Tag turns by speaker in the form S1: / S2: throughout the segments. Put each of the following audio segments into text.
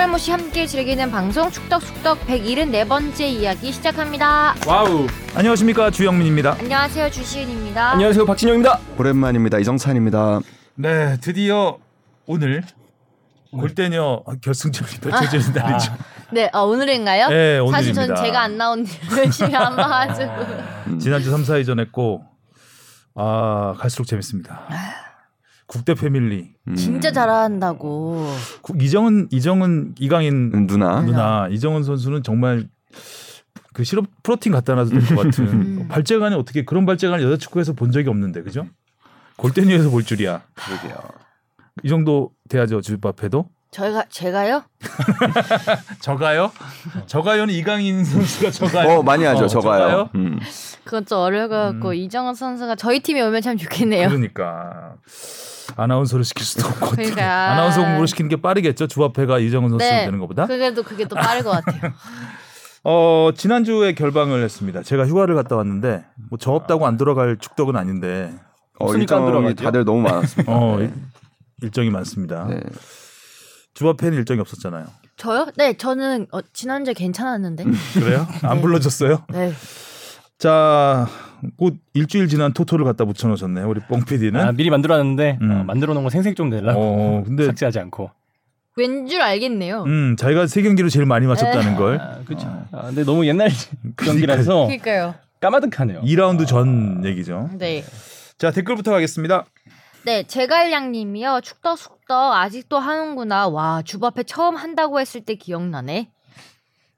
S1: 축발모씨 함께 즐기는 방송 축덕숙덕 174번째 이야기 시작합니다.
S2: 와우.
S3: 안녕하십니까 주영민입니다.
S1: 안녕하세요 주시은입니다.
S2: 안녕하세요 박진영입니다.
S4: 오랜만입니다. 이정찬입니다.
S3: 네, 드디어 오늘 골때녀 결승전이 펼쳐지는 날이죠.
S1: 네, 어, 오늘인가요?
S3: 네, 오늘입니다.
S1: 사실 전 제가 안 나온 일 열심히 안 봐가지고.
S3: 지난주 3, 4위전 했고 아 갈수록 재밌습니다. 국대 패밀리
S4: 음,
S1: 진짜 잘한다고.
S3: 국- 이정은 이정은 이강인
S4: 음, 누나.
S3: 누나 이정은 선수는 정말 그 실업 프로틴 갖다 놔도 될 것 같은
S1: 음.
S3: 발재간에 어떻게 그런 발재간을 여자 축구에서 본 적이 없는데 그죠? 골대녀에서 볼 줄이야.
S4: 그러게요.
S3: 이 정도 돼야죠 주밥해도.
S1: 저희가 제가요?
S3: 저가요? 저가요는 이강인 선수가 저가요.
S4: 어 많이 하죠.
S3: 어,
S4: 저가요. 음.
S1: 그건 좀 어려워갖고 이정은 선수가 저희 팀에 오면 참 좋겠네요.
S3: 그러니까 아나운서를 시킬 수도 없고.
S1: 그러니까.
S3: 아나운서 공부를 시키는 게 빠르겠죠 주합회가 이정은 선수
S1: 네.
S3: 되는 것보다.
S1: 그래도 그게 또 빠를 것 같아요.
S3: 어 지난주에 결방을 했습니다. 제가 휴가를 갔다 왔는데 뭐저 없다고 안 돌아갈 축덕은 아닌데
S4: 어, 일정이. 다들 너무 많았습니다.
S3: 어 일- 일정이 많습니다.
S4: 네.
S3: 주합회는 일정이 없었잖아요.
S1: 저요? 네, 저는 어, 지난주에 괜찮았는데.
S3: 그래요? 안
S1: 네.
S3: 불러줬어요?
S1: 네.
S3: 자, 곧 일주일 지난 토토를 갖다 붙여놓으셨네요. 우리 뽕 PD는.
S2: 아, 미리 만들어놨는데
S3: 음.
S2: 어, 만들어 놓은 거 생색 좀 내려고
S3: 어, 근데
S2: 삭제하지 않고.
S1: 왠 줄 알겠네요.
S3: 음, 자기가 세 경기를 제일 많이 맞췄다는 걸.
S2: 아, 그렇죠. 아, 근데 너무 옛날 경기라서
S1: 그러니까요.
S2: 까마득하네요.
S3: 2라운드 전 얘기죠.
S1: 네.
S3: 자, 댓글부터 가겠습니다.
S1: 네, 제갈량님이요. 축덕숙덕 아직도 하는구나. 와, 주바페 처음 한다고 했을 때 기억나네.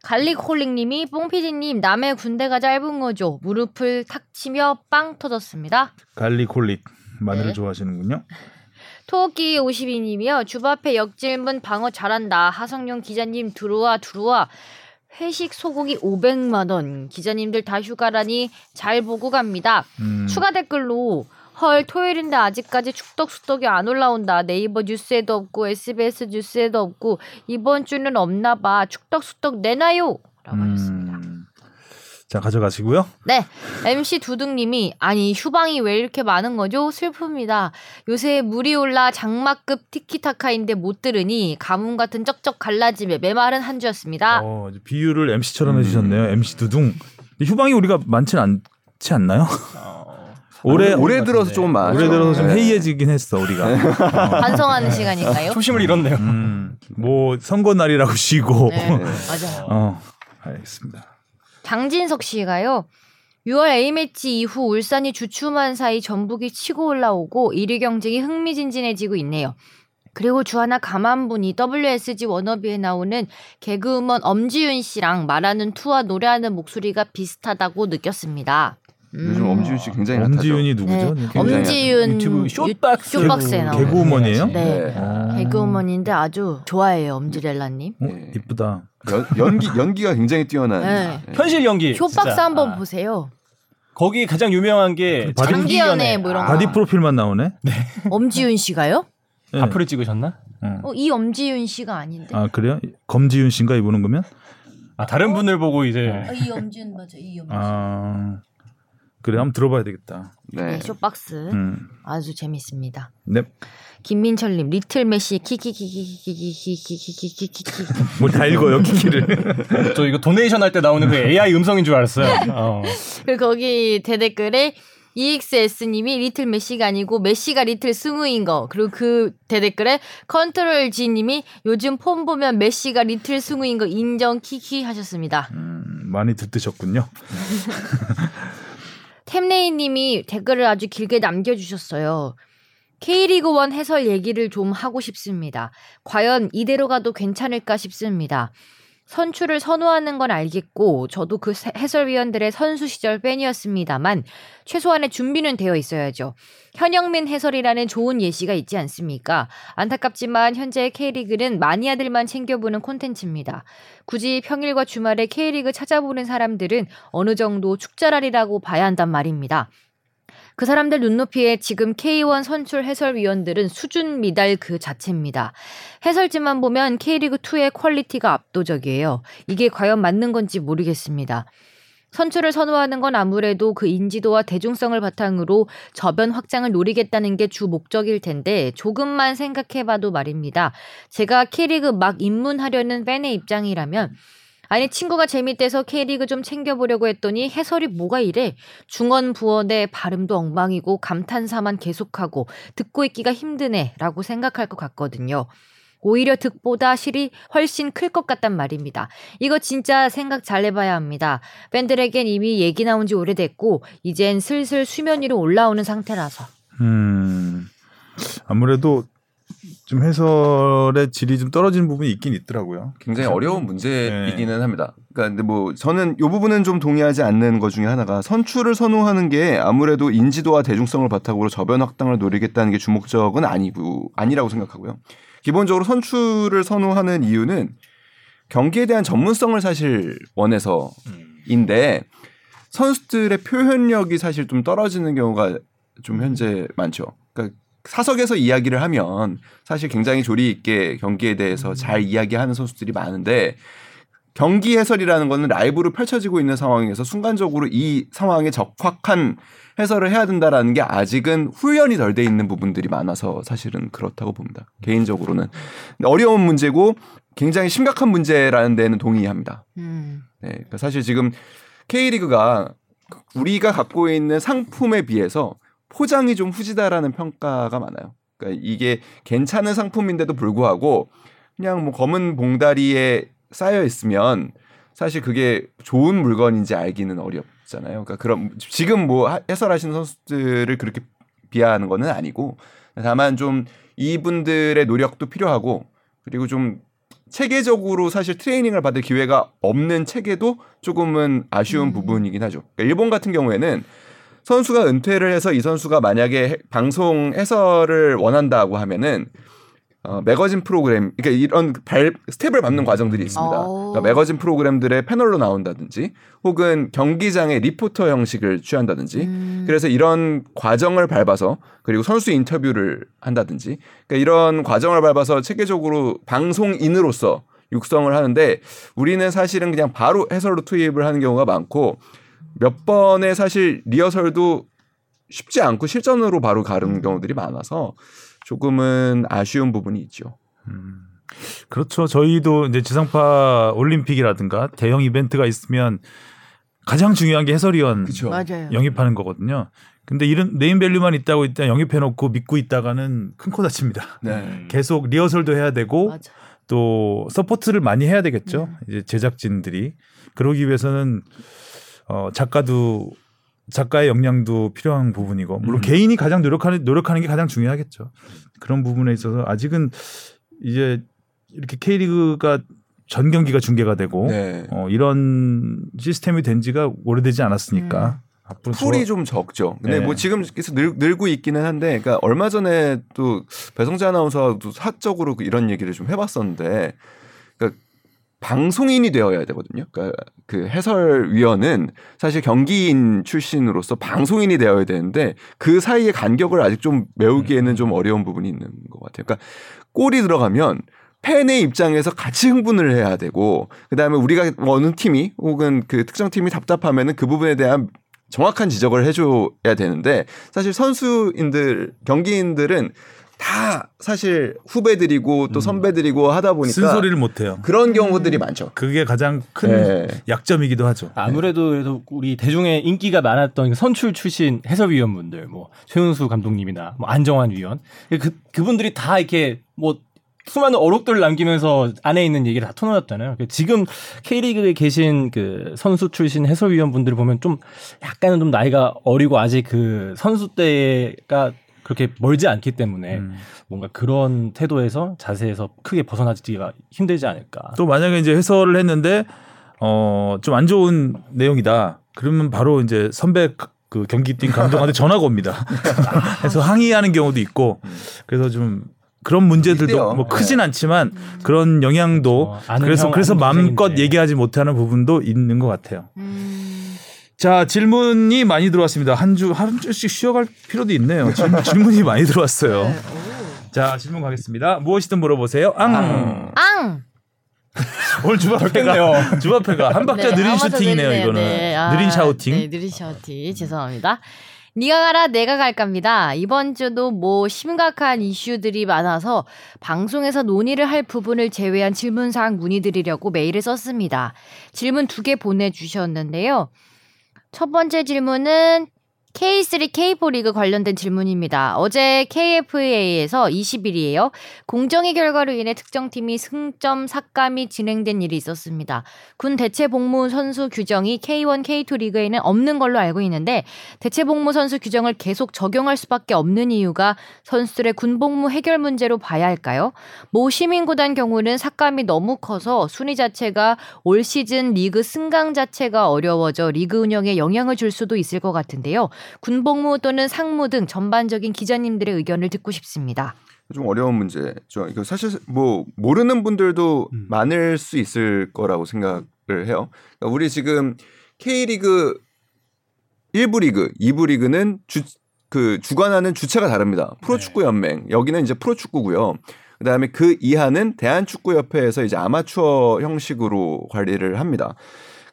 S1: 갈릭홀릭님이 뽕피디님 남의 군대가 짧은 거죠. 무릎을 탁 치며 빵 터졌습니다.
S3: 갈리콜릭 마늘을
S1: 네.
S3: 좋아하시는군요.
S1: 토끼 52님이요. 주바페 역질문 방어 잘한다. 하성룡 기자님 들어와 들어와. 회식 소고기 500만 원. 기자님들 다 휴가라니 잘 보고 갑니다.
S3: 음,
S1: 추가 댓글로 헐 토요일인데 아직까지 축덕수덕이 안 올라온다 네이버 뉴스에도 없고 SBS 뉴스에도 없고 이번 주는 없나 봐 축덕수덕 내놔요 라고 하셨습니다
S3: 음, 자, 가져가시고요.
S1: 네 MC 두둥님이 아니 휴방이 왜 이렇게 많은 거죠 슬픕니다 요새 물이 올라 장마급 티키타카인데 못 들으니 가뭄 같은 쩍쩍 갈라짐에 메마른 한 주였습니다
S3: 어, 비유를 MC처럼
S4: 음.
S3: 해주셨네요. MC 두둥. 휴방이 우리가 많진 않지 않나요?
S2: 어,
S3: 올해
S4: 올해 들어서 조금 많았죠.
S3: 올해 들어서 좀
S4: 네.
S3: 해이해지긴 했어 우리가. 어.
S1: 반성하는 시간일까요?
S2: 초심을 잃었네요.
S3: 음, 뭐 선거 날이라고 쉬고.
S1: 네 맞아요
S3: 어, 알겠습니다.
S1: 장진석 씨가요. 6월 A매치 이후 울산이 주춤한 사이 전북이 치고 올라오고 1위 경쟁이 흥미진진해지고 있네요. 그리고 주 하나 가만 보니 WSG 워너비에 나오는 개그우먼 엄지윤 씨랑 말하는 투와 노래하는 목소리가 비슷하다고 느꼈습니다. 음.
S4: 요즘 엄지윤 씨 굉장히 핫하죠.
S3: 엄지윤이 누구죠?
S1: 네.
S4: 굉장히
S1: 엄지윤
S2: 유튜브 숏박스
S1: 숏박스에 나오는
S3: 개그우먼이에요?
S1: 네.
S4: 네.
S3: 어.
S1: 개그우먼인데 아주 좋아해요 엄지렐라님.
S3: 어,
S4: 네.
S3: 이쁘다.
S4: 연, 연기 연기가 굉장히 뛰어난.
S1: 네.
S4: 네.
S2: 현실 연기.
S1: 숏박스
S2: 진짜.
S1: 한번
S2: 아,
S1: 보세요.
S2: 거기 가장 유명한 게
S3: 바디-
S1: 장기연애 뭐 이런 거.
S3: 바디 프로필만 나오네.
S1: 엄지윤 씨가요?
S3: 네.
S2: 앞으로 찍으셨나?
S3: 어.
S1: 어, 이 엄지윤 씨가 아닌데.
S3: 아 그래요? 검지윤 씨인가 이분은 그러면?
S2: 아 다른 분을 보고 이제
S1: 아, 이 엄지윤 맞아. 이 엄지윤.
S3: 아 그래 한번 들어봐야 되겠다.
S4: 네.
S1: 네, 숏박스
S3: 음,
S1: 아주 재밌습니다.
S3: 네.
S1: 김민철님 little 메시 키키키키키키키키키키키키
S3: 뭘 다 읽어요 키키를.
S2: 저 이거 donation 할 때 나오는 그 AI 음성인 줄 알았어요. 어.
S1: 그 거기 대댓글에 EXS님이 little 메시가 아니고 메시가 little 승우인 거 그리고 그 대댓글에 컨트롤 G님이 요즘 폼 보면 메시가 little 승우인 거 인정 키키 하셨습니다.
S3: 음, 많이 듣드셨군요.
S1: 템레이 님이 댓글을 아주 길게 남겨주셨어요. K리그 1 해설 얘기를 좀 하고 싶습니다. 과연 이대로 가도 괜찮을까 싶습니다. 선출을 선호하는 건 알겠고 저도 그 세- 해설위원들의 선수 시절 팬이었습니다만 최소한의 준비는 되어 있어야죠. 현영민 해설이라는 좋은 예시가 있지 않습니까? 안타깝지만 현재 K리그는 마니아들만 챙겨보는 콘텐츠입니다. 굳이 평일과 주말에 K리그 찾아보는 사람들은 어느 정도 축잘알이라고 봐야 한단 말입니다. 그 사람들 눈높이에 지금 K1 선출 해설위원들은 수준 미달 그 자체입니다. 해설진만 보면 K리그2의 퀄리티가 압도적이에요. 이게 과연 맞는 건지 모르겠습니다. 선출을 선호하는 건 아무래도 그 인지도와 대중성을 바탕으로 저변 확장을 노리겠다는 게 주 목적일 텐데 조금만 생각해봐도 말입니다. 제가 K리그 막 입문하려는 팬의 입장이라면 아니 친구가 재밌대서 K리그 좀 챙겨보려고 했더니 해설이 뭐가 이래 중원 부원의 발음도 엉망이고 감탄사만 계속하고 듣고 있기가 힘드네라고 생각할 것 같거든요. 오히려 득보다 실이 훨씬 클 것 같단 말입니다. 이거 진짜 생각 잘 해봐야 합니다. 팬들에겐 이미 얘기 나온 지 오래됐고 이젠 슬슬 수면 위로 올라오는 상태라서.
S3: 음, 아무래도 좀 해설의 질이 좀 떨어지는 부분이 있긴 있더라고요.
S4: 굉장히 어려운 문제이기는
S3: 네.
S4: 합니다. 그러니까 근데 뭐 저는 이 부분은 좀 동의하지 않는 것 중에 하나가 선출을 선호하는 게 아무래도 인지도와 대중성을 바탕으로 저변 확장을 노리겠다는 게 주목적은 아니고 아니라고 생각하고요. 기본적으로 선출을 선호하는 이유는 경기에 대한 전문성을 사실 원해서인데 선수들의 표현력이 사실 좀 떨어지는 경우가 좀 현재 많죠. 그러니까 사석에서 이야기를 하면 사실 굉장히 조리 있게 경기에 대해서 잘 이야기하는 선수들이 많은데 경기 해설이라는 거는 라이브로 펼쳐지고 있는 상황에서 순간적으로 이 상황에 적확한 해설을 해야 된다라는 게 아직은 훈련이 덜 돼 있는 부분들이 많아서 사실은 그렇다고 봅니다. 개인적으로는 어려운 문제고 굉장히 심각한 문제라는 데는 동의합니다.
S1: 음.
S4: 네, 그러니까 사실 지금 K리그가 우리가 갖고 있는 상품에 비해서 포장이 좀 후지다라는 평가가 많아요. 그러니까 이게 괜찮은 상품인데도 불구하고 그냥 뭐 검은 봉다리에 쌓여 있으면 사실 그게 좋은 물건인지 알기는 어렵잖아요. 그러니까 그럼 지금 뭐 하- 해설하시는 선수들을 그렇게 비하하는 거는 아니고 다만 좀 이분들의 노력도 필요하고 그리고 좀 체계적으로 사실 트레이닝을 받을 기회가 없는 체계도 조금은 아쉬운
S1: 음.
S4: 부분이긴 하죠. 그러니까 일본 같은 경우에는 선수가 은퇴를 해서 이 선수가 만약에 해- 방송 해설을 원한다고 하면은 어, 매거진 프로그램, 그러니까 이런 발 스텝을 밟는 과정들이 있습니다.
S1: 오.
S4: 그러니까 매거진 프로그램들의 패널로 나온다든지, 혹은 경기장의 리포터 형식을 취한다든지,
S1: 음.
S4: 그래서 이런 과정을 밟아서 그리고 선수 인터뷰를 한다든지 그러니까 이런 과정을 밟아서 체계적으로 방송인으로서 육성을 하는데 우리는 사실은 그냥 바로 해설로 투입을 하는 경우가 많고 몇 번의 사실 리허설도 쉽지 않고 실전으로 바로 가는 경우들이 많아서 조금은 아쉬운 부분이 있죠.
S3: 그렇죠. 저희도 이제 지상파 올림픽이라든가 대형 이벤트가 있으면 가장 중요한 게 해설위원
S1: 맞아요.
S3: 영입하는 거거든요. 근데 이런 네임밸류만 있다고 일단 영입해놓고 믿고 있다가는 큰 코 다칩니다.
S4: 네.
S3: 계속 리허설도 해야 되고
S1: 맞아.
S3: 또 서포트를 많이 해야 되겠죠.
S1: 음.
S3: 이제 제작진들이 그러기 위해서는 어 작가도 작가의 역량도 필요한 부분이고 물론
S2: 음.
S3: 개인이 가장 노력하는 노력하는 게 가장 중요하겠죠. 그런 부분에 있어서 아직은 이제 이렇게 K리그가 전 경기가 중계가 되고
S4: 네.
S3: 어 이런 시스템이 된 지가 오래되지 않았으니까 앞으로
S4: 풀이 좀 적죠. 근데
S3: 네.
S4: 뭐 지금 계속 늘, 늘고 있기는 한데, 그러니까 얼마 전에 또 배성재 아나운서도 사적으로 그 이런 얘기를 좀 해봤었는데, 그러니까 방송인이 되어야 되거든요. 그러니까 그 해설위원은 사실 경기인 출신으로서 방송인이 되어야 되는데 그 사이의 간격을 아직 좀 메우기에는 좀 어려운 부분이 있는 것 같아요. 그러니까 골이 들어가면 팬의 입장에서 같이 흥분을 해야 되고 그다음에 우리가 어느 팀이 혹은 그 특정 팀이 답답하면은 그 부분에 대한 정확한 지적을 해줘야 되는데 사실 선수인들 경기인들은 다 사실 후배들이고 또 선배들이고 하다 보니까
S3: 쓴소리를 못 해요.
S4: 그런 경우들이 많죠.
S3: 그게 가장 큰
S4: 네.
S3: 약점이기도 하죠.
S2: 아무래도 그래도 우리 대중의 인기가 많았던 선출 출신 해설위원분들, 뭐 최은수 감독님이나 뭐 안정환 위원, 그 그분들이 다 이렇게 뭐 수많은 어록들을 남기면서 안에 있는 얘기를 다 터놓았잖아요. 그 지금 K리그에 계신 그 선수 출신 해설위원분들 보면 좀 약간은 좀 나이가 어리고 아직 그 선수 때가 그렇게 멀지 않기 때문에
S3: 음.
S2: 뭔가 그런 태도에서 자세에서 크게 벗어나지기가 힘들지 않을까.
S3: 또 만약에 이제 해설을 했는데 어 좀 안 좋은 내용이다. 그러면 바로 이제 선배 그 경기팀 감독한테 전화가 옵니다. 그래서 항의하는 경우도 있고 그래서 좀 그런 문제들도
S4: 있대요.
S3: 뭐 크진
S4: 네.
S3: 않지만 그런 영향도
S2: 어, 아는
S3: 그래서
S2: 형,
S3: 그래서 마음껏. 얘기하지 못하는 부분도 있는 것 같아요.
S1: 음.
S3: 자 질문이 많이 들어왔습니다. 한 주 한 주씩 쉬어갈 필요도 있네요. 질문, 질문 이 많이 들어왔어요.
S1: 네.
S3: 자 질문 가겠습니다. 무엇이든 물어보세요. 앙.
S1: 앙.
S3: 오늘 주바페가 주바페가 한 박자
S1: 네,
S3: 느린
S1: 아마도
S3: 슈팅이네요.
S1: 느리네요.
S3: 이거는
S1: 네. 아,
S3: 느린 샤우팅.
S1: 네, 느린 샤우팅. 죄송합니다. 니가 가라 내가 갈까입니다. 이번 주도 뭐 심각한 이슈들이 많아서 방송에서 논의를 할 부분을 제외한 질문사항 문의드리려고 메일을 썼습니다. 질문 두 개 보내주셨는데요. 첫 번째 질문은 K3, K4 리그 관련된 질문입니다. 어제 KFA에서 20일이에요. 공정의 결과로 인해 특정 팀이 승점 삭감이 진행된 일이 있었습니다. 군 대체 복무 선수 규정이 K1, K2 리그에는 없는 걸로 알고 있는데 대체 복무 선수 규정을 계속 적용할 수밖에 없는 이유가 선수들의 군 복무 해결 문제로 봐야 할까요? 모 시민구단 경우는 삭감이 너무 커서 순위 자체가 올 시즌 리그 승강 자체가 어려워져 리그 운영에 영향을 줄 수도 있을 것 같은데요. 군복무 또는 상무 등 전반적인 기자님들의 의견을 듣고 싶습니다.
S4: 좀 어려운 문제죠. 이거 사실 뭐 모르는 분들도
S2: 음.
S4: 많을 수 있을 거라고 생각을 해요. 그러니까 우리 지금 K리그 1부 리그, 2부 리그는 주 그 주관하는 주체가 다릅니다. 프로축구 연맹. 여기는 이제 프로축구고요. 그다음에 그 이하는 대한축구협회에서 이제 아마추어 형식으로 관리를 합니다.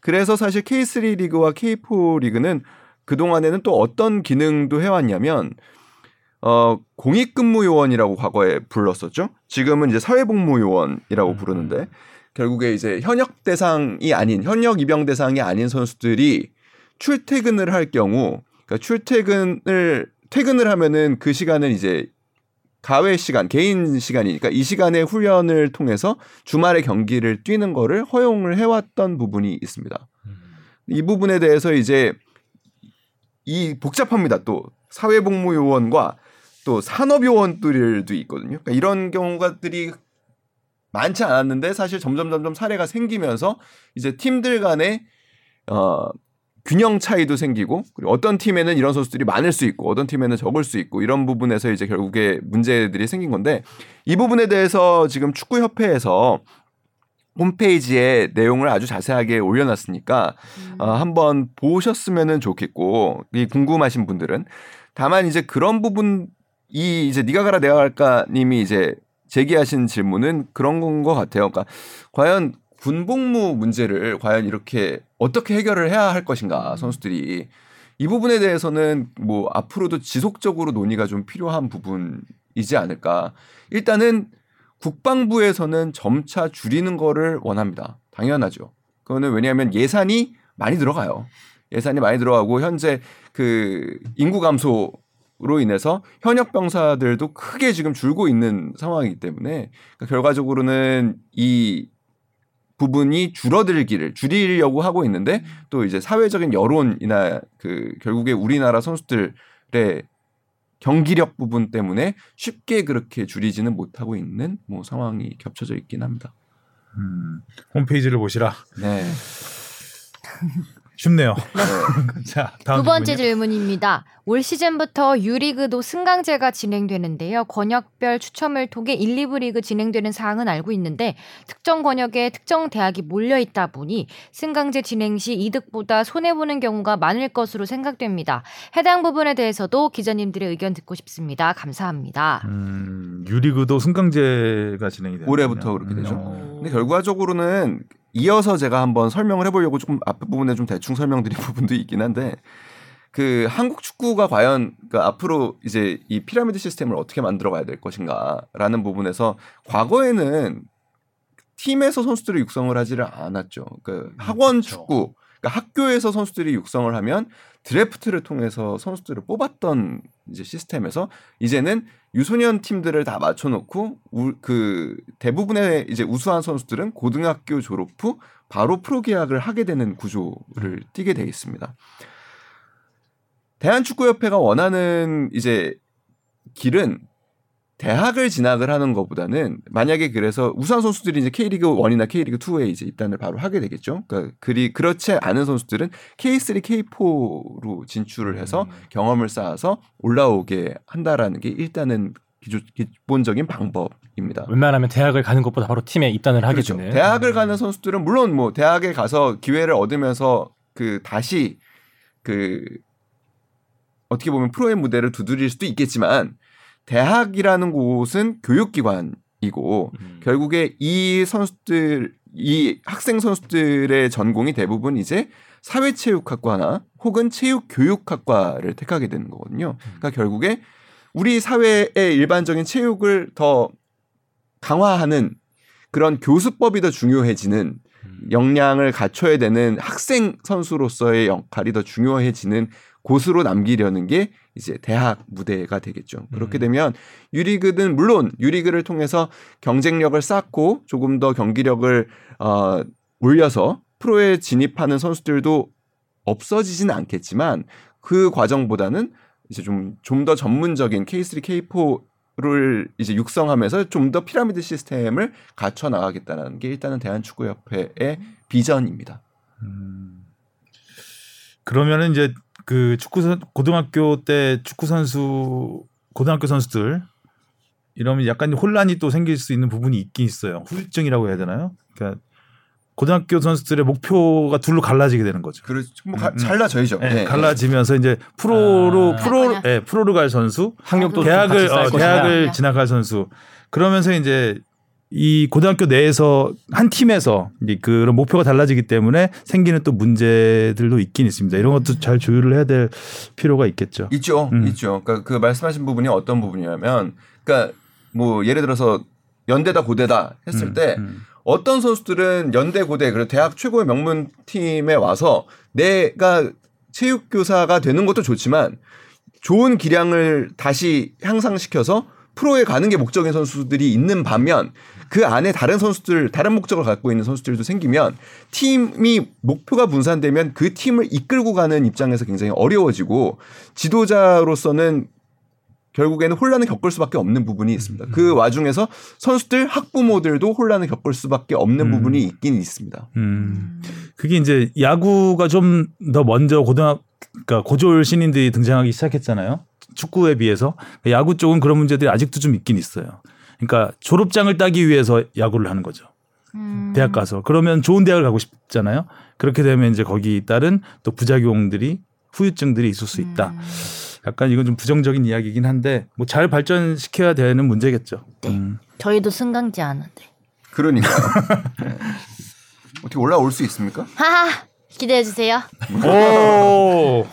S4: 그래서 사실 K3 리그와 K4 리그는 그동안에는 또 어떤 기능도 해왔냐면 어, 공익근무요원이라고 과거에 불렀었죠. 지금은 이제 사회복무요원이라고
S2: 음.
S4: 부르는데 결국에 이제 현역 대상이 아닌 현역 입영 대상이 아닌 선수들이 출퇴근을 할 경우 그러니까 출퇴근을 퇴근을 하면은 그 시간은 이제 가외 시간, 개인 시간이니까 이 시간에 훈련을 통해서 주말에 경기를 뛰는 거를 허용을 해왔던 부분이 있습니다. 이 부분에 대해서 이제 이 복잡합니다. 또 사회복무요원과 또 산업요원들도 있거든요. 그러니까 이런 경우가들이 많지 않았는데 사실 점점 점점 사례가 생기면서 이제 팀들 간에 어 균형 차이도 생기고 그리고 어떤 팀에는 이런 선수들이 많을 수 있고 어떤 팀에는 적을 수 있고 이런 부분에서 이제 결국에 문제들이 생긴 건데 이 부분에 대해서 지금 축구협회에서 홈페이지에 내용을 아주 자세하게 올려놨으니까 어, 한번 보셨으면은 좋겠고 이 궁금하신 분들은 다만 이제 그런 부분 이 이제 네가 가라 내가 갈까 님이 이제 제기하신 질문은 그런 건 것 같아요. 그러니까 과연 군복무 문제를 과연 이렇게 어떻게 해결을 해야 할 것인가 선수들이 이 부분에 대해서는 뭐 앞으로도 지속적으로 논의가 좀 필요한 부분이지 않을까. 일단은 국방부에서는 점차 줄이는 거를 원합니다. 당연하죠. 그거는 왜냐하면 예산이 많이 들어가요. 예산이 많이 들어가고 현재 그 인구 감소 로 인해서 현역 병사들도 크게 지금 줄고 있는 상황이기 때문에 그러니까 결과적으로는 이 부분이 줄어들기를 줄이려고 하고 있는데 또 이제 사회적인 여론이나 그 결국에 우리나라 선수들의 경기력 부분 때문에 쉽게 그렇게 줄이지는 못하고 있는 뭐 상황이 겹쳐져 있긴 합니다.
S3: 음, 홈페이지를 보시라.
S4: 네.
S3: 쉽네요.
S4: 네.
S3: 자, 다음
S1: 두 번째
S3: 질문이요.
S1: 질문입니다. 올 시즌부터 유리그도 승강제가 진행되는데요. 권역별 추첨을 통해 1, 2부 리그 진행되는 사항은 알고 있는데 특정 권역에 특정 대학이 몰려 있다 보니 승강제 진행 시 이득보다 손해 보는 경우가 많을 것으로 생각됩니다. 해당 부분에 대해서도 기자님들의 의견 듣고 싶습니다. 감사합니다.
S3: 음, 유리그도 승강제가 진행이 되요
S4: 올해부터 그렇게 되죠.
S3: 어.
S4: 근데 결과적으로는 이어서 제가 한번 설명을 해보려고 조금 앞부분에 좀 대충 설명드린 부분도 있긴 한데 그 한국 축구가 과연 그 앞으로 이제 이 피라미드 시스템을 어떻게 만들어가야 될 것인가라는 부분에서 과거에는 팀에서 선수들을 육성을 하지를 않았죠. 그 학원
S2: 그렇죠.
S4: 축구, 그러니까 학교에서 선수들이 육성을 하면 드래프트를 통해서 선수들을 뽑았던 이제 시스템에서 이제는 유소년 팀들을 다 맞춰놓고 우, 그 대부분의 이제 우수한 선수들은 고등학교 졸업 후 바로 프로 계약을 하게 되는 구조를 띠게 돼 있습니다. 대한축구협회가 원하는 이제 길은 대학을 진학을 하는 것보다는 만약에 그래서 우수한 선수들이 이제 K리그 1이나 K리그 2에 이제 입단을 바로 하게 되겠죠. 그러니까 그리 그렇지 않은 선수들은 K3, K4로 진출을 해서
S2: 음.
S4: 경험을 쌓아서 올라오게 한다라는 게 일단은 기조, 기본적인 방법입니다.
S2: 웬만하면 대학을 가는 것보다 바로 팀에 입단을 하게
S4: 그렇죠.
S2: 되는.
S4: 대학을 가는 선수들은 물론 뭐 대학에 가서 기회를 얻으면서 그 다시 그 어떻게 보면 프로의 무대를 두드릴 수도 있겠지만 대학이라는 곳은 교육기관이고
S2: 음.
S4: 결국에 이 선수들 이 학생 선수들의 전공이 대부분 이제 사회체육학과나 혹은 체육교육학과를 택하게 되는 거거든요. 그러니까 결국에 우리 사회의 일반적인 체육을 더 강화하는 그런 교수법이 더 중요해지는 역량을 갖춰야 되는 학생 선수로서의 역할이 더 중요해지는 곳으로 남기려는 게 이제 대학 무대가 되겠죠. 그렇게
S2: 음.
S4: 되면 유리그는 물론 유리그를 통해서 경쟁력을 쌓고 조금 더 경기력을 어, 올려서 프로에 진입하는 선수들도 없어지지는 않겠지만 그 과정보다는 이제 좀 좀 더 전문적인 K3, K4를 이제 육성하면서 좀 더 피라미드 시스템을 갖춰 나가겠다는 게 일단은 대한축구협회의 비전입니다.
S3: 음. 그러면은 이제 그 축구 선 고등학교 때 축구 선수 고등학교 선수들 이러면 약간 혼란이 또 생길 수 있는 부분이 있긴 있어요. 후유증이라고 해야 되나요? 그러니까 고등학교 선수들의 목표가 둘로 갈라지게 되는 거죠.
S4: 그렇죠. 뭐
S3: 음,
S4: 가-
S3: 음.
S4: 잘라져야죠.
S3: 예,
S4: 네.
S3: 갈라지면서 이제 프로로
S2: 아.
S3: 프로. 예, 프로로 갈 선수,
S2: 학력도
S3: 대학을
S2: 같이 쌓일
S3: 어. 대학을 진학할 선수. 그러면서 이제 이 고등학교 내에서 한 팀에서 그런 목표가 달라지기 때문에 생기는 또 문제들도 있긴 있습니다. 이런 것도 잘 조율을 해야 될 필요가 있겠죠.
S4: 있죠,
S3: 음.
S4: 있죠. 그러니까 그 말씀하신 부분이 어떤 부분이냐면, 그러니까 뭐 예를 들어서 연대다 고대다 했을
S3: 음,
S4: 때
S3: 음.
S4: 어떤 선수들은 연대 고대 그리고 대학 최고의 명문 팀에 와서 내가 체육 교사가 되는 것도 좋지만 좋은 기량을 다시 향상시켜서 프로에 가는 게 목적인 선수들이 있는 반면 그 안에 다른 선수들 다른 목적을 갖고 있는 선수들도 생기면 팀이 목표가 분산되면 그 팀을 이끌고 가는 입장에서 굉장히 어려워지고 지도자로서는 결국에는 혼란을 겪을 수밖에 없는 부분이 있습니다. 그 와중에서 선수들 학부모들도 혼란을 겪을 수밖에 없는
S3: 음.
S4: 부분이 있긴 있습니다.
S3: 음. 그게 이제 야구가 좀 더 먼저 고등학 그러니까 고졸 신인들이 등장하기 시작했잖아요. 축구에 비해서 야구 쪽은 그런 문제들이 아직도 좀 있긴 있어요. 그러니까 졸업장을 따기 위해서 야구를 하는 거죠.
S1: 음.
S3: 대학 가서 그러면 좋은 대학을 가고 싶잖아요. 그렇게 되면 이제 거기 따른 또 부작용들이 후유증들이 있을 수 있다.
S1: 음.
S3: 약간 이건 좀 부정적인 이야기긴 한데 뭐 잘 발전시켜야 되는 문제겠죠.
S1: 네.
S3: 음.
S1: 저희도 승강지.
S4: 그러니까 네. 어떻게 올라올 수 있습니까?
S1: 하하 기대해 주세요.
S3: 오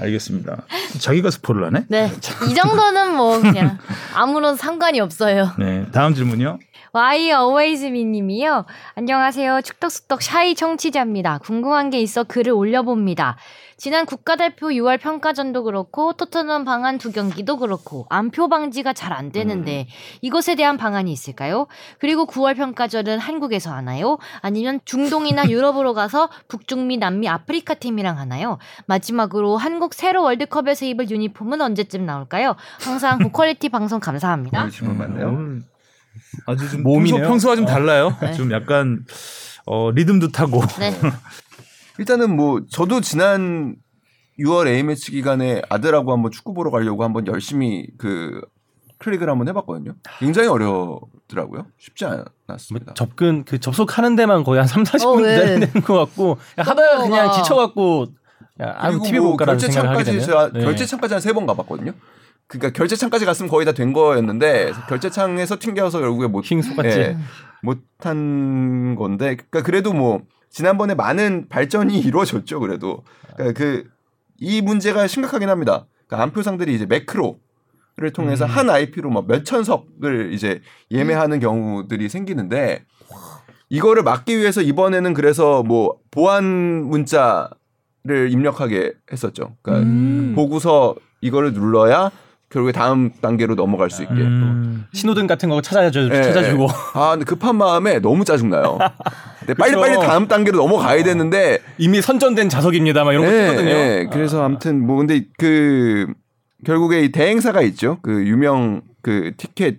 S3: 알겠습니다. 자기가 스포를 하네.
S1: 네, 이 정도는 뭐 그냥 아무런 상관이 없어요.
S3: 네 다음 질문요.
S1: Why Always Me 님이요. 안녕하세요. 축덕숙덕 샤이 청취자입니다. 궁금한 게 있어 글을 올려봅니다. 지난 국가대표 6월 평가전도 그렇고 토트넘 방한 두 경기도 그렇고 안표 방지가 잘 안 되는데 이것에 대한 방안이 있을까요? 그리고 9월 평가전은 한국에서 하나요? 아니면 중동이나 유럽으로 가서 북중미 남미 아프리카 팀이랑 하나요? 마지막으로 한국 새로 월드컵에서 입을 유니폼은 언제쯤 나올까요? 항상 고퀄리티 방송 감사합니다.
S4: 오늘 질문 많네요.
S3: 오늘 아주 좀
S2: 몸이네요.
S3: 평소, 평소와 좀 달라요.
S1: 네.
S3: 좀 약간 어, 리듬도 타고.
S1: 네.
S4: 일단은 뭐 저도 지난 6월 A매치 기간에 아들하고 한번 축구 보러 가려고 한번 열심히 그 클릭을 한번 해봤거든요. 굉장히 어렵더라고요. 쉽지
S2: 뭐
S4: 않았습니다.
S2: 접근 그 접속하는 데만 거의 한 3, 40분
S1: 어, 왜?
S2: 기다리는 것 같고 그냥 하다가 그냥 지쳐갖고 야, 아무
S4: 그리고
S2: TV
S4: 뭐
S2: 볼까라는 생각을 하게
S4: 결제창까지
S2: 되네요.
S4: 제가
S2: 네.
S4: 결제창까지 한 세 번 가봤거든요. 그러니까 결제창까지 갔으면 거의 다 된 거였는데 결제창에서 튕겨서 결국에 못
S2: 킹 속았지.
S4: 예, 못한 건데 그러니까 그래도 뭐 지난번에 많은 발전이 이루어졌죠. 그래도 그러니까 그이 문제가 심각하긴 합니다. 그러니까 안표상들이 이제 매크로를 통해서
S2: 음.
S4: 한 IP로 막 몇천 석을 이제 예매하는 경우들이 생기는데 이거를 막기 위해서 이번에는 그래서 뭐 보안 문자를 입력하게 했었죠. 그러니까
S1: 음.
S4: 보고서 이거를 눌러야 결국에 다음 단계로 넘어갈 수 있게.
S3: 음.
S2: 신호등 같은 거 찾아줘
S4: 예,
S2: 찾아주고
S4: 아, 근데 급한 마음에 너무 짜증나요. 근데 빨리
S2: 그쵸.
S4: 빨리 다음 단계로 넘어가야 되는데.
S2: 이미 선전된 자석입니다. 막 이런 거
S4: 예,
S2: 뜨거든요.
S4: 예. 그래서 아무튼 뭐 근데 그 결국에 이 대행사가 있죠. 그 유명 그 티켓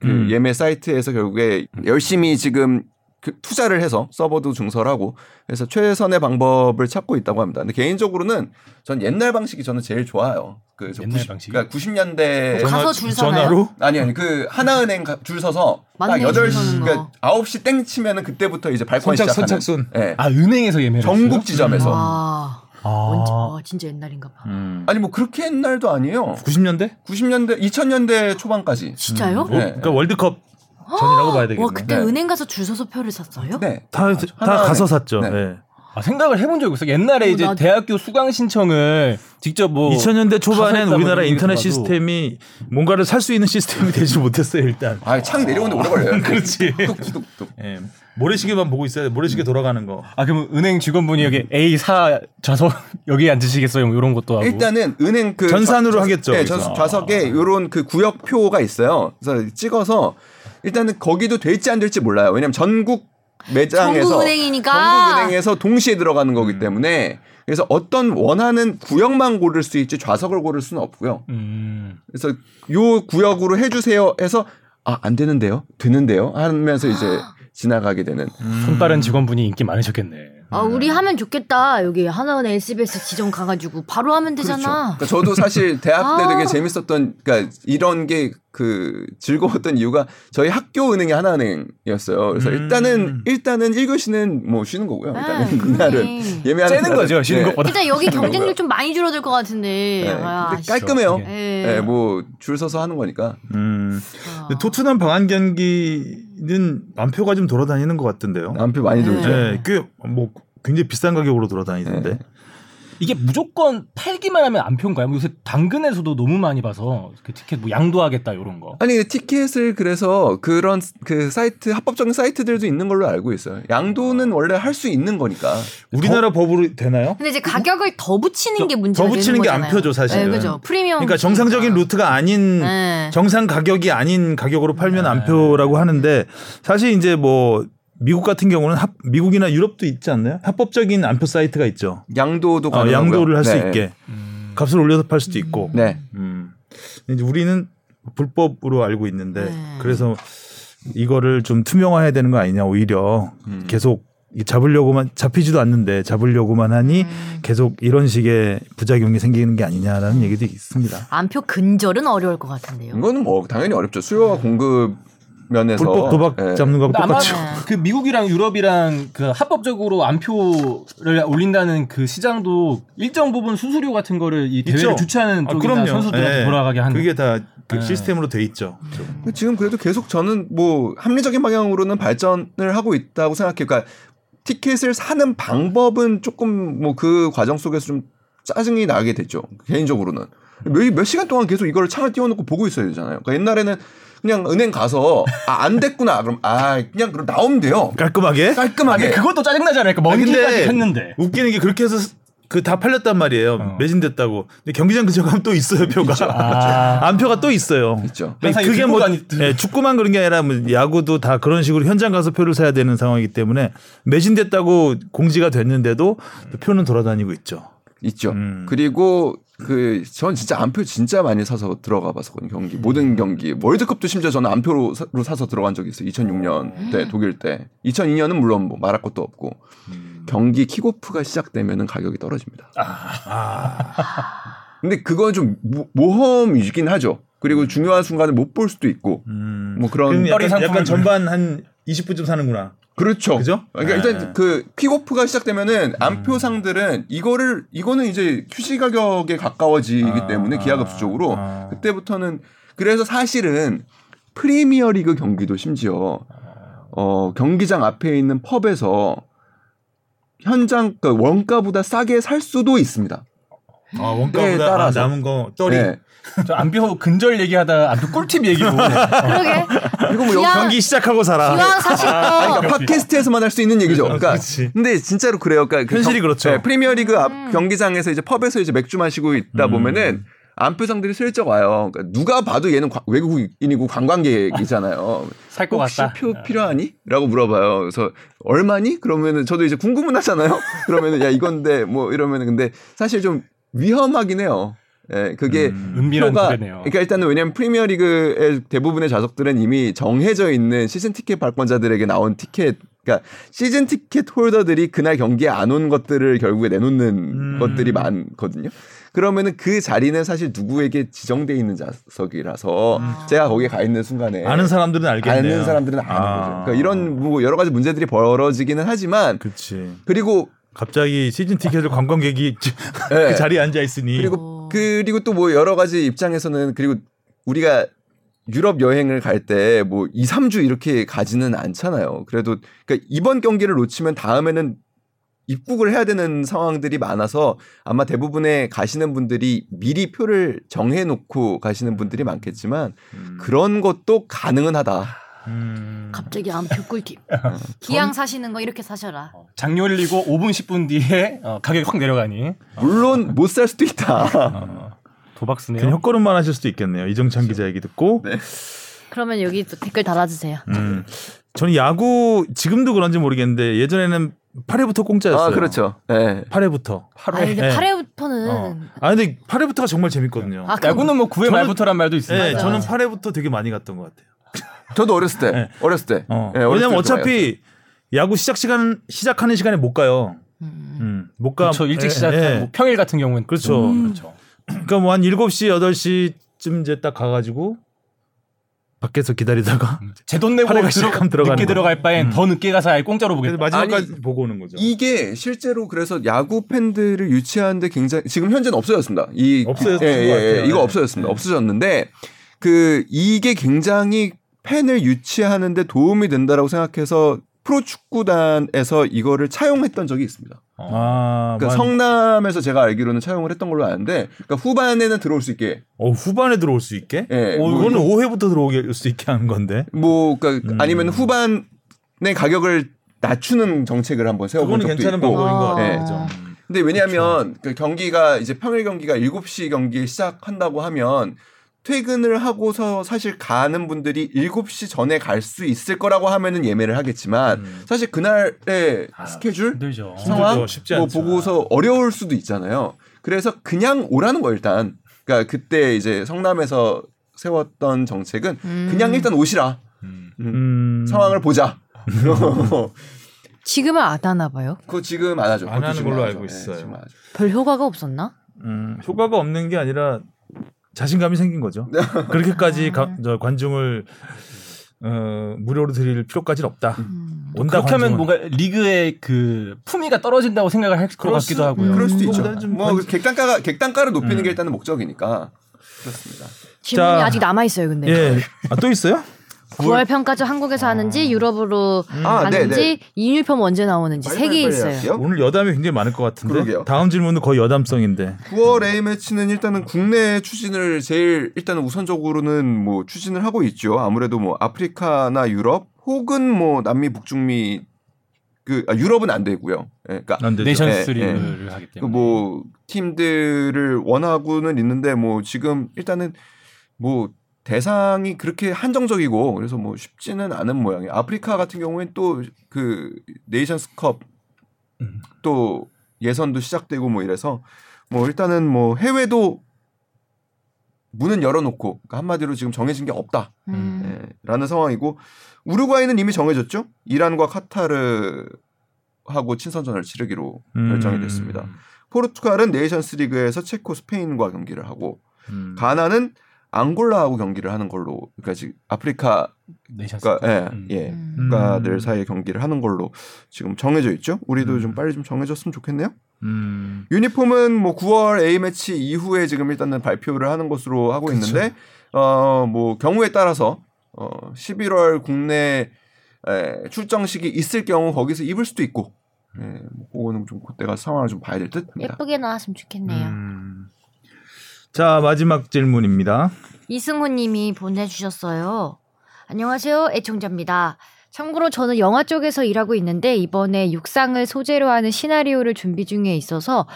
S4: 그
S3: 음.
S4: 예매 사이트에서 결국에 열심히 지금 그 투자를 해서 서버도 증설하고 그래서 최선의 방법을 찾고 있다고 합니다. 근데 개인적으로는 전 옛날 방식이 저는 제일 좋아요. 그저
S2: 옛날 방식이?
S4: 그러니까 90년대
S1: 가서 줄?
S3: 전화로?
S4: 아니 아니 그 하나은행 가- 줄 서서 딱
S1: 맞네, 줄
S4: 8시
S1: 서는 거.
S4: 그러니까 9시 땡 치면은 그때부터 이제 발권
S3: 선착순,
S4: 시작하는
S3: 선착순.
S4: 예.
S2: 아 은행에서 예매를
S4: 전국
S2: 했어요?
S4: 지점에서
S1: 와,
S2: 아.
S1: 언제, 와, 진짜 옛날인가 봐.
S3: 음.
S4: 아니 뭐 그렇게 옛날도 아니에요.
S3: 90년대?
S4: 90년대 2000년대 초반까지
S1: 진짜요?
S4: 네.
S3: 그러니까 월드컵 전이라고 봐야 되겠네.
S1: 와 그때
S4: 네.
S1: 은행 가서 줄 서서 표를 샀어요?
S4: 네.
S3: 다, 다
S4: 하나은행.
S3: 가서 샀죠.
S4: 네.
S3: 예.
S2: 아, 생각을 해본 적이 없어. 옛날에
S1: 어,
S2: 이제
S1: 나-
S2: 대학교 수강 신청을 직접 뭐
S3: 2000년대 초반엔 우리나라
S2: 뭐
S3: 인터넷
S2: 얘기해도
S3: 시스템이 뭔가를 살 수 있는 시스템이 되지 못했어요 일단.
S4: 아, 창 내려오는데 오래 걸려요.
S3: 그렇지.
S4: 뚝뚝뚝뚝.
S3: 예. 모래시계만 보고 있어야 돼. 모래시계 돌아가는 거.
S2: 아 그럼 은행 직원분이 여기 A4 좌석 여기 앉으시겠어요? 뭐 이런 것도 하고.
S4: 일단은 은행 그
S3: 전산으로
S4: 좌-
S3: 하겠죠,
S4: 네, 좌석에 이런 그 구역표가 있어요. 그래서 찍어서 일단은 거기도 될지 안 될지 몰라요. 왜냐면 전국 매장에서
S1: 전국은행이니까.
S4: 전국은행에서 동시에 들어가는 거기 때문에 그래서 어떤 원하는 구역만 고를 수 있지 좌석을 고를 수는 없고요.
S2: 음.
S4: 그래서 요 구역으로 해주세요 해서 아 안 되는데요, 되는데요 하면서 이제 지나가게 되는.
S2: 손빠른 직원분이 인기 많으셨겠네.
S1: 아 우리 하면 좋겠다. 여기 하나은행 SBS 지점 가가지고 바로 하면 되잖아.
S4: 그러니까 저도 사실 대학 때
S1: 아.
S4: 되게 재밌었던 그러니까 이런 게 그 즐거웠던 이유가 저희 학교 은행이 하나은행이었어요. 그래서
S3: 음.
S4: 일단은 일단은 1교시는 뭐 쉬는 거고요. 일단은
S1: 아,
S4: 그날은. 예매하는
S2: 째는. 거죠, 쉬는
S4: 네.
S2: 것보다.
S1: 일단 여기 경쟁률 좀 많이 줄어들 것 같은데.
S4: 네.
S1: 아.
S4: 깔끔해요.
S1: 예.
S4: 네, 뭐 줄 서서 하는 거니까.
S3: 음.
S1: 아.
S3: 토트넘 방한 경기 는 만표가 좀 돌아다니는 것 같던데요.
S4: 남표 많이
S1: 네.
S4: 돌죠.
S3: 네, 꽤뭐 굉장히 비싼 가격으로 돌아다니던데.
S4: 네.
S2: 이게 무조건 팔기만 하면 안 표인가요? 뭐 요새 당근에서도 너무 많이 봐서 그 티켓 뭐 양도하겠다 이런 거.
S4: 아니 티켓을 그래서 그런 그 사이트 합법적인 사이트들도 있는 걸로 알고 있어요. 양도는 원래 할 수 있는 거니까.
S3: 우리나라 법으로 되나요?
S1: 근데 이제 가격을 더 붙이는 게 문제가
S3: 더 붙이는 게 안. 펴죠, 사실은.
S1: 네, 그죠. 프리미엄.
S3: 그러니까 정상적인 루트가 아닌
S1: 네.
S3: 정상 가격이 아닌 가격으로 팔면 안표라고 하는데 사실 이제 뭐 미국 같은 경우는 합, 미국이나 유럽도 있지 않나요? 합법적인 안표 사이트가 있죠.
S4: 양도도
S3: 어. 양도를 할수
S4: 네.
S3: 있게
S2: 음.
S3: 값을 올려서 팔 수도 있고.
S4: 네.
S3: 음. 이제 우리는 불법으로 알고 있는데
S1: 네.
S3: 그래서 이거를 좀 투명화해야 되는 거 아니냐 오히려
S4: 음.
S3: 계속 이 잡으려고만 잡히지도 않는데 잡으려고만 하니
S1: 음.
S3: 계속 이런 식의 부작용이 생기는 게 아니냐라는 얘기도 있습니다.
S1: 안표 근절은 어려울 것 같은데요.
S4: 이거는 뭐 당연히 어렵죠. 수요와 공급 면에서
S3: 불법 도박
S4: 네.
S3: 잡는 거하고 똑같죠.
S1: 네.
S2: 그 미국이랑 유럽이랑 그 합법적으로 안표를 올린다는 그 시장도 일정 부분 수수료 같은 거를 이 대회를
S3: 있죠.
S2: 주최하는
S3: 아,
S2: 쪽이나 선수들한테
S3: 예.
S2: 돌아가게 하는
S3: 그게 다그
S2: 네.
S3: 시스템으로 돼 있죠.
S4: 지금 그래도 계속 저는 뭐 합리적인 방향으로는 발전을 하고 있다고 생각해요. 그러니까 티켓을 사는 방법은 조금 뭐 그 과정 속에서 좀 짜증이 나게 됐죠. 개인적으로는 몇, 몇 시간 동안 계속 이걸 창을 띄워놓고 보고 있어야 되잖아요. 그러니까 옛날에는 그냥 은행 가서 아, 안 됐구나. 그럼 아 그냥 그럼 나오면 돼요.
S3: 깔끔하게.
S4: 깔끔하게.
S2: 근데 그것도 짜증나지 않을까? 먼
S3: 아니, 근데
S2: 길까지 했는데.
S3: 웃기는 게 그렇게 해서 그 다 팔렸단 말이에요.
S2: 어.
S3: 매진됐다고. 근데 경기장 근처 가면 또 있어요 표가.
S2: 아.
S3: 안표가 또 있어요.
S4: 있죠.
S2: 항상
S3: 그게 뭐 예, 축구만 그런 게 아니라 뭐 야구도 다 그런 식으로 현장 가서 표를 사야 되는 상황이기 때문에 매진됐다고 공지가 됐는데도 또 표는 돌아다니고 있죠.
S4: 있죠.
S3: 음.
S4: 그리고 그 전 진짜 안표 진짜 많이 사서 들어가 봤었거든요. 경기 모든 경기 월드컵도 심지어 저는 안표로 사, 사서 들어간 적이 있어요. 2006년 때 독일 때. 2002년은 물론 뭐 말할 것도 없고 경기 킥오프가 시작되면은 가격이 떨어집니다. 근데 그건 좀 모- 모험이긴 하죠. 그리고 중요한 순간을 못 볼 수도 있고
S3: 음.
S4: 뭐 그런
S3: 약간, 약간 전반 한 20분쯤 사는구나.
S4: 그렇죠.
S3: 그죠?
S4: 그러니까
S3: 네.
S4: 일단 그 킥오프가 시작되면은 안표상들은 이거를 이거는 이제 휴지 가격에 가까워지기
S3: 아,
S4: 때문에 기하급수 적으로
S3: 아.
S4: 그때부터는 그래서 사실은 프리미어 리그 경기도 심지어 어 경기장 앞에 있는 펍에서 현장 그 원가보다 싸게 살 수도 있습니다.
S3: 아, 원가보다
S4: 네, 따라서.
S3: 아, 남은 거 떨이
S4: 네.
S2: 저 안표 근절 얘기하다 안표 꿀팁 얘기로.
S1: 그러게.
S4: 이거 뭐 여기
S1: 기왕-
S3: 경기 시작하고 살아.
S1: 기왕 사실 거.
S4: 그러니까 팟캐스트에서만 할 수 있는 얘기죠. 그러니까. 근데 진짜로 그래요. 그러니까 그
S3: 현실이
S4: 경-
S3: 그렇죠.
S4: 네, 프리미어리그 앞
S1: 음.
S4: 경기장에서 이제 펍에서 이제 맥주 마시고 있다
S3: 음.
S4: 보면은 안표상들이 슬쩍 와요. 그러니까 누가 봐도 얘는 과- 외국인이고 관광객이잖아요.
S2: 살것
S4: 혹시
S2: 같다.
S4: 표 필요하니? 라고 물어봐요. 그래서 얼마니? 그러면은 저도 이제 궁금은 하잖아요. 그러면은 야 이건데 뭐 이러면은 근데 사실 좀 위험하긴 해요. 예, 그게
S3: 음.
S2: 은밀한
S4: 표가
S2: 거래네요.
S4: 그러니까 일단은 왜냐면 프리미어리그의 대부분의 좌석들은 이미 정해져 있는 시즌 티켓 발권자들에게 나온 티켓 그러니까 시즌 티켓 홀더들이 그날 경기에 안 온 것들을 결국에 내놓는
S3: 음.
S4: 것들이 많거든요. 그러면은 그 자리는 사실 누구에게 지정돼 있는 좌석이라서
S3: 음.
S4: 제가 거기에 가 있는 순간에
S3: 아는 사람들은 알겠네요.
S4: 아는 사람들은 아는
S3: 아.
S4: 거죠. 그러니까 이런 뭐 여러 가지 문제들이 벌어지기는 하지만
S3: 그렇지.
S4: 그리고
S3: 갑자기 시즌 티켓을 관광객이
S4: 네.
S3: 그 자리에 앉아 있으니
S4: 그리고 그리고 또 뭐 여러 가지 입장에서는 그리고 우리가 유럽 여행을 갈 때 뭐 2, 3주 이렇게 가지는 않잖아요. 그래도 그러니까 이번 경기를 놓치면 다음에는 입국을 해야 되는 상황들이 많아서 아마 대부분의 가시는 분들이 미리 표를 정해 놓고 가시는 분들이 많겠지만
S3: 음.
S4: 그런 것도 가능은 하다.
S3: 음.
S1: 갑자기 암표 꿀팁. 기왕 사시는 거 이렇게 사셔라.
S2: 어, 장 열리고 5분 10분 뒤에 어, 가격이 확 내려가니
S4: 물론 못 살 수도 있다.
S2: 어, 도박스네요.
S3: 그냥 헛걸음만 하실 수도 있겠네요. 이정찬 기자 얘기 듣고.
S4: 네.
S1: 그러면 여기 또 댓글 달아주세요.
S3: 음. 저는 야구 지금도 그런지 모르겠는데 예전에는 8회부터 공짜였어요.
S4: 아 그렇죠. 네.
S3: 8회부터.
S1: 아 근데
S3: 네.
S1: 8회부터는
S3: 어. 아 근데 8회부터가 정말 재밌거든요.
S1: 아,
S2: 야구는 뭐 9회
S3: 저는-
S2: 말부터란 말도 있습니다.
S3: 네,
S1: 맞아.
S3: 저는 8회부터 되게 많이 갔던 것 같아요.
S4: 저도 어렸을 때,
S3: 네.
S4: 어렸을 때.
S3: 어.
S4: 네, 어렸을
S3: 왜냐면. 어차피 야구 시작 시간 시작하는 시간에 못 가요.
S1: 음.
S3: 음, 못 가.
S2: 그렇죠. 일찍
S3: 예,
S2: 시작하고
S3: 예.
S2: 뭐 평일 같은 경우는
S3: 그렇죠.
S2: 좀 그렇죠.
S3: 그러니까 뭐 한 7시, 8시쯤 이제 딱 가 가지고 밖에서 기다리다가
S2: 제 돈 내고 들어,
S3: 시작하면 들어가는
S2: 늦게
S3: 거.
S2: 들어갈 바엔
S3: 음.
S2: 더 늦게 가서 아예 공짜로 보겠다.
S3: 마지막까지
S4: 아니,
S3: 보고 오는 거죠.
S4: 이게 실제로 그래서 야구 팬들을 유치하는데 굉장히 지금 현재는 없어졌습니다. 이
S3: 없어졌던
S4: 예,
S3: 것
S4: 예,
S3: 같아요.
S4: 이거
S3: 네.
S4: 없어졌습니다.
S3: 네.
S4: 없어졌는데 그 이게 굉장히 팬을 유치하는 데 도움이 된다라고 생각해서 프로축구단에서 이거를 차용했던 적이 있습니다.
S3: 아,
S4: 그러니까
S3: 만-
S4: 성남에서 제가 알기로는 차용을 했던 걸로 아는데 그러니까 후반에는 들어올 수 있게
S3: 어, 후반에 들어올 수 있게?
S4: 예,
S3: 어,
S4: 뭐,
S3: 그거는 5회부터 들어올 수 있게 하는 건데.
S4: 뭐 그러니까
S3: 음.
S4: 아니면 후반의 가격을 낮추는 정책을 한번 세워본 적도
S3: 괜찮은
S4: 있고
S3: 방법인 것
S1: 네.
S3: 같아요.
S4: 근데 왜냐하면 그 경기가 이제 평일 경기가 7시 경기에 시작한다고 하면 퇴근을 하고서 사실 가는 분들이 7시 전에 갈 수 있을 거라고 하면은 예매를 하겠지만
S3: 음.
S4: 사실 그날의
S2: 아,
S4: 스케줄
S2: 힘들죠.
S4: 상황
S3: 힘들죠. 쉽지
S4: 뭐. 보고서 어려울 수도 있잖아요. 그래서 그냥 오라는 거 일단. 그러니까 그때 이제 성남에서 세웠던 정책은
S1: 음.
S4: 그냥 일단 오시라.
S2: 음.
S4: 음,
S3: 음.
S4: 상황을 보자.
S1: 지금은 안 하나 봐요.
S4: 그거 지금 안 하죠.
S3: 안 하는
S4: 지금
S3: 걸로
S4: 안
S3: 알고
S4: 하죠.
S3: 있어요.
S4: 하죠.
S1: 별 효과가 없었나?
S3: 음, 효과가 없는 게 아니라 자신감이 생긴 거죠. 그렇게까지 가- 저 관중을 어, 무료로 드릴 필요까지는 없다.
S1: 음.
S3: 온다
S2: 그렇게 하면
S3: 관중은.
S2: 뭔가 리그의 그 품위가 떨어진다고 생각을 할 것 같기도
S3: 수-
S2: 하고요.
S4: 그럴 수도
S3: 음,
S4: 있죠. 좀뭐
S3: 관중-
S4: 객단가가 객단가를 높이는
S3: 음.
S4: 게 일단은 목적이니까 그렇습니다.
S1: 질문이
S3: 자.
S1: 아직 남아 있어요. 근데
S3: 예. 아, 또 있어요?
S1: 9월 평가전 한국에서 하는지 유럽으로
S4: 아, 네,
S1: 가는지
S4: 네.
S1: 이유니폼 언제 나오는지 세 개 있어요.
S4: 할게요.
S3: 오늘 여담이 굉장히 많을 것 같은데.
S4: 그러게요.
S3: 다음 질문은 거의 여담성인데.
S4: 9월 A 매치는 일단은 국내 추진을 제일 일단은 우선적으로는 뭐 추진을 하고 있죠. 아무래도 뭐 아프리카나 유럽 혹은 뭐 남미 북중미 그 아, 유럽은 안 되고요. 예, 그러니까.
S2: 네이션스
S4: 예, 예.
S2: 리그를 하기
S4: 그
S2: 때문에.
S4: 뭐 팀들을 원하고는 있는데 뭐 지금 일단은 뭐 대상이 그렇게 한정적이고 그래서 뭐 쉽지는 않은 모양이에요. 아프리카 같은 경우에는 또그 네이션스컵
S2: 음.
S4: 또 예선도 시작되고 뭐 이래서 뭐 일단은 뭐 해외도 문은 열어놓고 그러니까 한마디로 지금 정해진 게 없다.
S1: 음.
S4: 예, 라는 상황이고 우루과이는 이미 정해졌죠. 이란과 카타르 하고 친선전을 치르기로
S3: 음.
S4: 결정이 됐습니다. 포르투갈은 네이션스 리그에서 체코 스페인과 경기를 하고
S3: 음.
S4: 가나는 앙골라하고 경기를 하는 걸로 그러니까 지금 아프리카. 가 예,
S2: 음.
S4: 예.
S1: 음.
S4: 국가들 사이에 경기를 하는 걸로 지금 정해져 있죠. 우리도
S3: 음.
S4: 좀 빨리 좀 정해졌으면 좋겠네요.
S3: 음.
S4: 유니폼은 뭐 9월 A 매치 이후에 지금 일단은 발표를 하는 것으로 하고
S3: 그쵸.
S4: 있는데 어 뭐 경우에 따라서 어 11월 국내 에, 출정식이 있을 경우 거기서 입을 수도 있고 예, 뭐 그거는 좀 그때가 상황을 좀 봐야 될 듯 합니다.
S1: 예쁘게 나왔으면 좋겠네요.
S3: 음. 자 마지막 질문입니다.
S1: 이승호 님이 보내주셨어요. 안녕하세요, 애청자입니다. 참고로 저는 영화 쪽에서 일하고 있는데 이번에 육상을 소재로 하는 시나리오를 준비 중에 있어서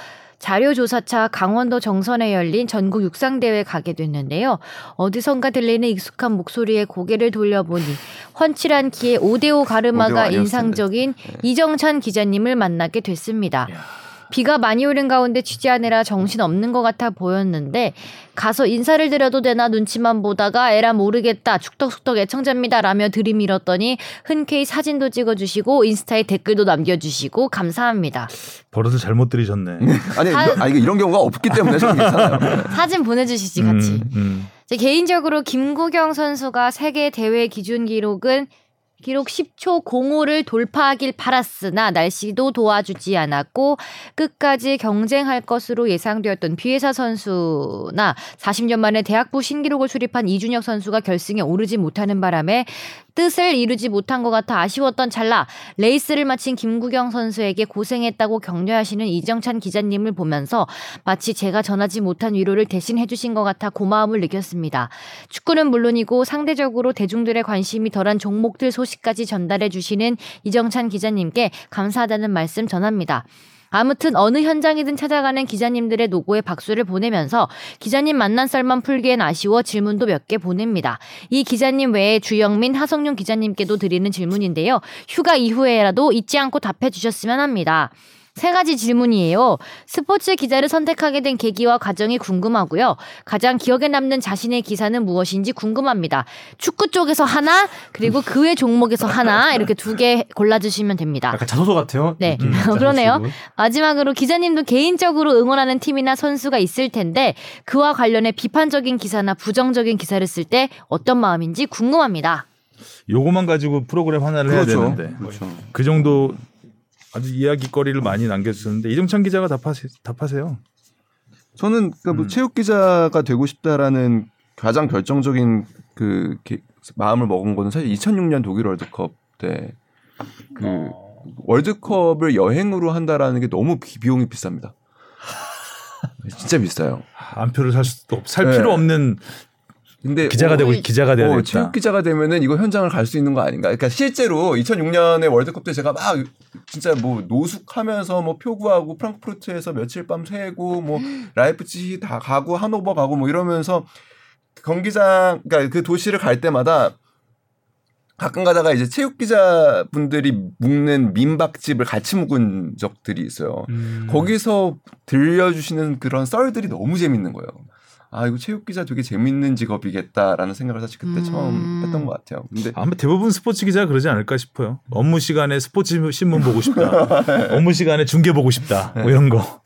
S1: 자료조사차 강원도 정선에 열린 전국 육상대회 가게 됐는데요. 어디선가 들리는 익숙한 목소리에 고개를 돌려보니 훤칠한 키의 5대5 가르마가 인상적인
S4: 텐데.
S1: 이정찬 기자님을 만나게 됐습니다.
S2: 야.
S1: 비가 많이 오는 가운데 취재하느라 정신 없는 것 같아 보였는데 가서 인사를 드려도 되나 눈치만 보다가 에라 모르겠다 축덕숙덕 애청자입니다 라며 들이밀었더니 흔쾌히 사진도 찍어주시고 인스타에 댓글도 남겨주시고 감사합니다.
S3: 버릇을 잘못 들이셨네.
S4: 아니
S1: 아-
S4: 이거, 아니 이런 경우가 없기 때문에 저는 괜찮아요.
S1: 사진 보내주시지 같이.
S3: 음, 음.
S1: 제 개인적으로 김구경 선수가 세계 대회 기준 기록은 기록 10초 05를 돌파하길 바랐으나 날씨도 도와주지 않았고 끝까지 경쟁할 것으로 예상되었던 비회사 선수나 40년 만에 대학부 신기록을 수립한 이준혁 선수가 결승에 오르지 못하는 바람에 뜻을 이루지 못한 것 같아 아쉬웠던 찰나 레이스를 마친 김구경 선수에게 고생했다고 격려하시는 이정찬 기자님을 보면서 마치 제가 전하지 못한 위로를 대신 해주신 것 같아 고마움을 느꼈습니다. 축구는 물론이고 상대적으로 대중들의 관심이 덜한 종목들 소식 까지 전달해 주시는 이정찬 기자님께 감사하다는 말씀 전합니다. 아무튼 어느 현장이든 찾아가는 기자님들의 노고에 박수를 보내면서 기자님 만난 썰만 풀기엔 아쉬워 질문도 몇 개 보냅니다. 이 기자님 외에 주영민, 하성룡 기자님께도 드리는 질문인데요. 휴가 이후에라도 잊지 않고 답해 주셨으면 합니다. 세 가지 질문이에요. 스포츠 기자를 선택하게 된 계기와 과정이 궁금하고요. 가장 기억에 남는 자신의 기사는 무엇인지 궁금합니다. 축구 쪽에서 하나, 그리고 그 외 종목에서 하나, 이렇게 두 개 골라주시면 됩니다.
S2: 약간 자소서 같아요.
S1: 네,
S2: 느낌이 진짜
S1: 그러네요. 마지막으로 기자님도 개인적으로 응원하는 팀이나 선수가 있을 텐데 그와 관련해 비판적인 기사나 부정적인 기사를 쓸 때 어떤 마음인지 궁금합니다.
S3: 요거만 가지고 프로그램 하나를 해야
S4: 그렇죠.
S3: 되는데
S4: 그렇죠.
S3: 그 정도 아주 이야기거리를 많이 남겨주셨는데 이정찬 기자가 답하세, 답하세요.
S4: 저는 그러니까 뭐
S3: 음.
S4: 체육 기자가 되고 싶다라는 가장 결정적인 그 기- 마음을 먹은 거는 사실 2006년 독일 월드컵 때 그 월드컵을 여행으로 한다라는 게 너무 비- 비용이 비쌉니다. 진짜 비싸요.
S3: 안표를 살 수도 없, 살
S4: 네.
S3: 필요 없는
S4: 근데
S3: 기자가
S4: 어,
S3: 되고 기자가 돼야
S4: 어, 체육 기자가 되면은 이거 현장을 갈 수 있는 거 아닌가? 그러니까 실제로 2006년에 월드컵 때 제가 막 진짜 뭐 노숙하면서 뭐 표구하고 프랑크푸르트에서 며칠 밤 새고 뭐 라이프치히 다 가고 하노버 가고 뭐 이러면서 경기장 그러니까 그 도시를 갈 때마다 가끔 가다가 이제 체육 기자 분들이 묵는 민박집을 같이 묵은 적들이 있어요.
S2: 음.
S4: 거기서 들려주시는 그런 썰들이 너무 재밌는 거예요. 아 이거 체육 기자 되게 재밌는 직업이겠다라는 생각을 사실 그때
S1: 음.
S4: 처음 했던 것 같아요. 근데
S3: 아마 대부분 스포츠 기자가 그러지 않을까 싶어요. 업무 시간에 스포츠 신문 보고 싶다. 업무 시간에 중계 보고 싶다. 뭐 이런 거.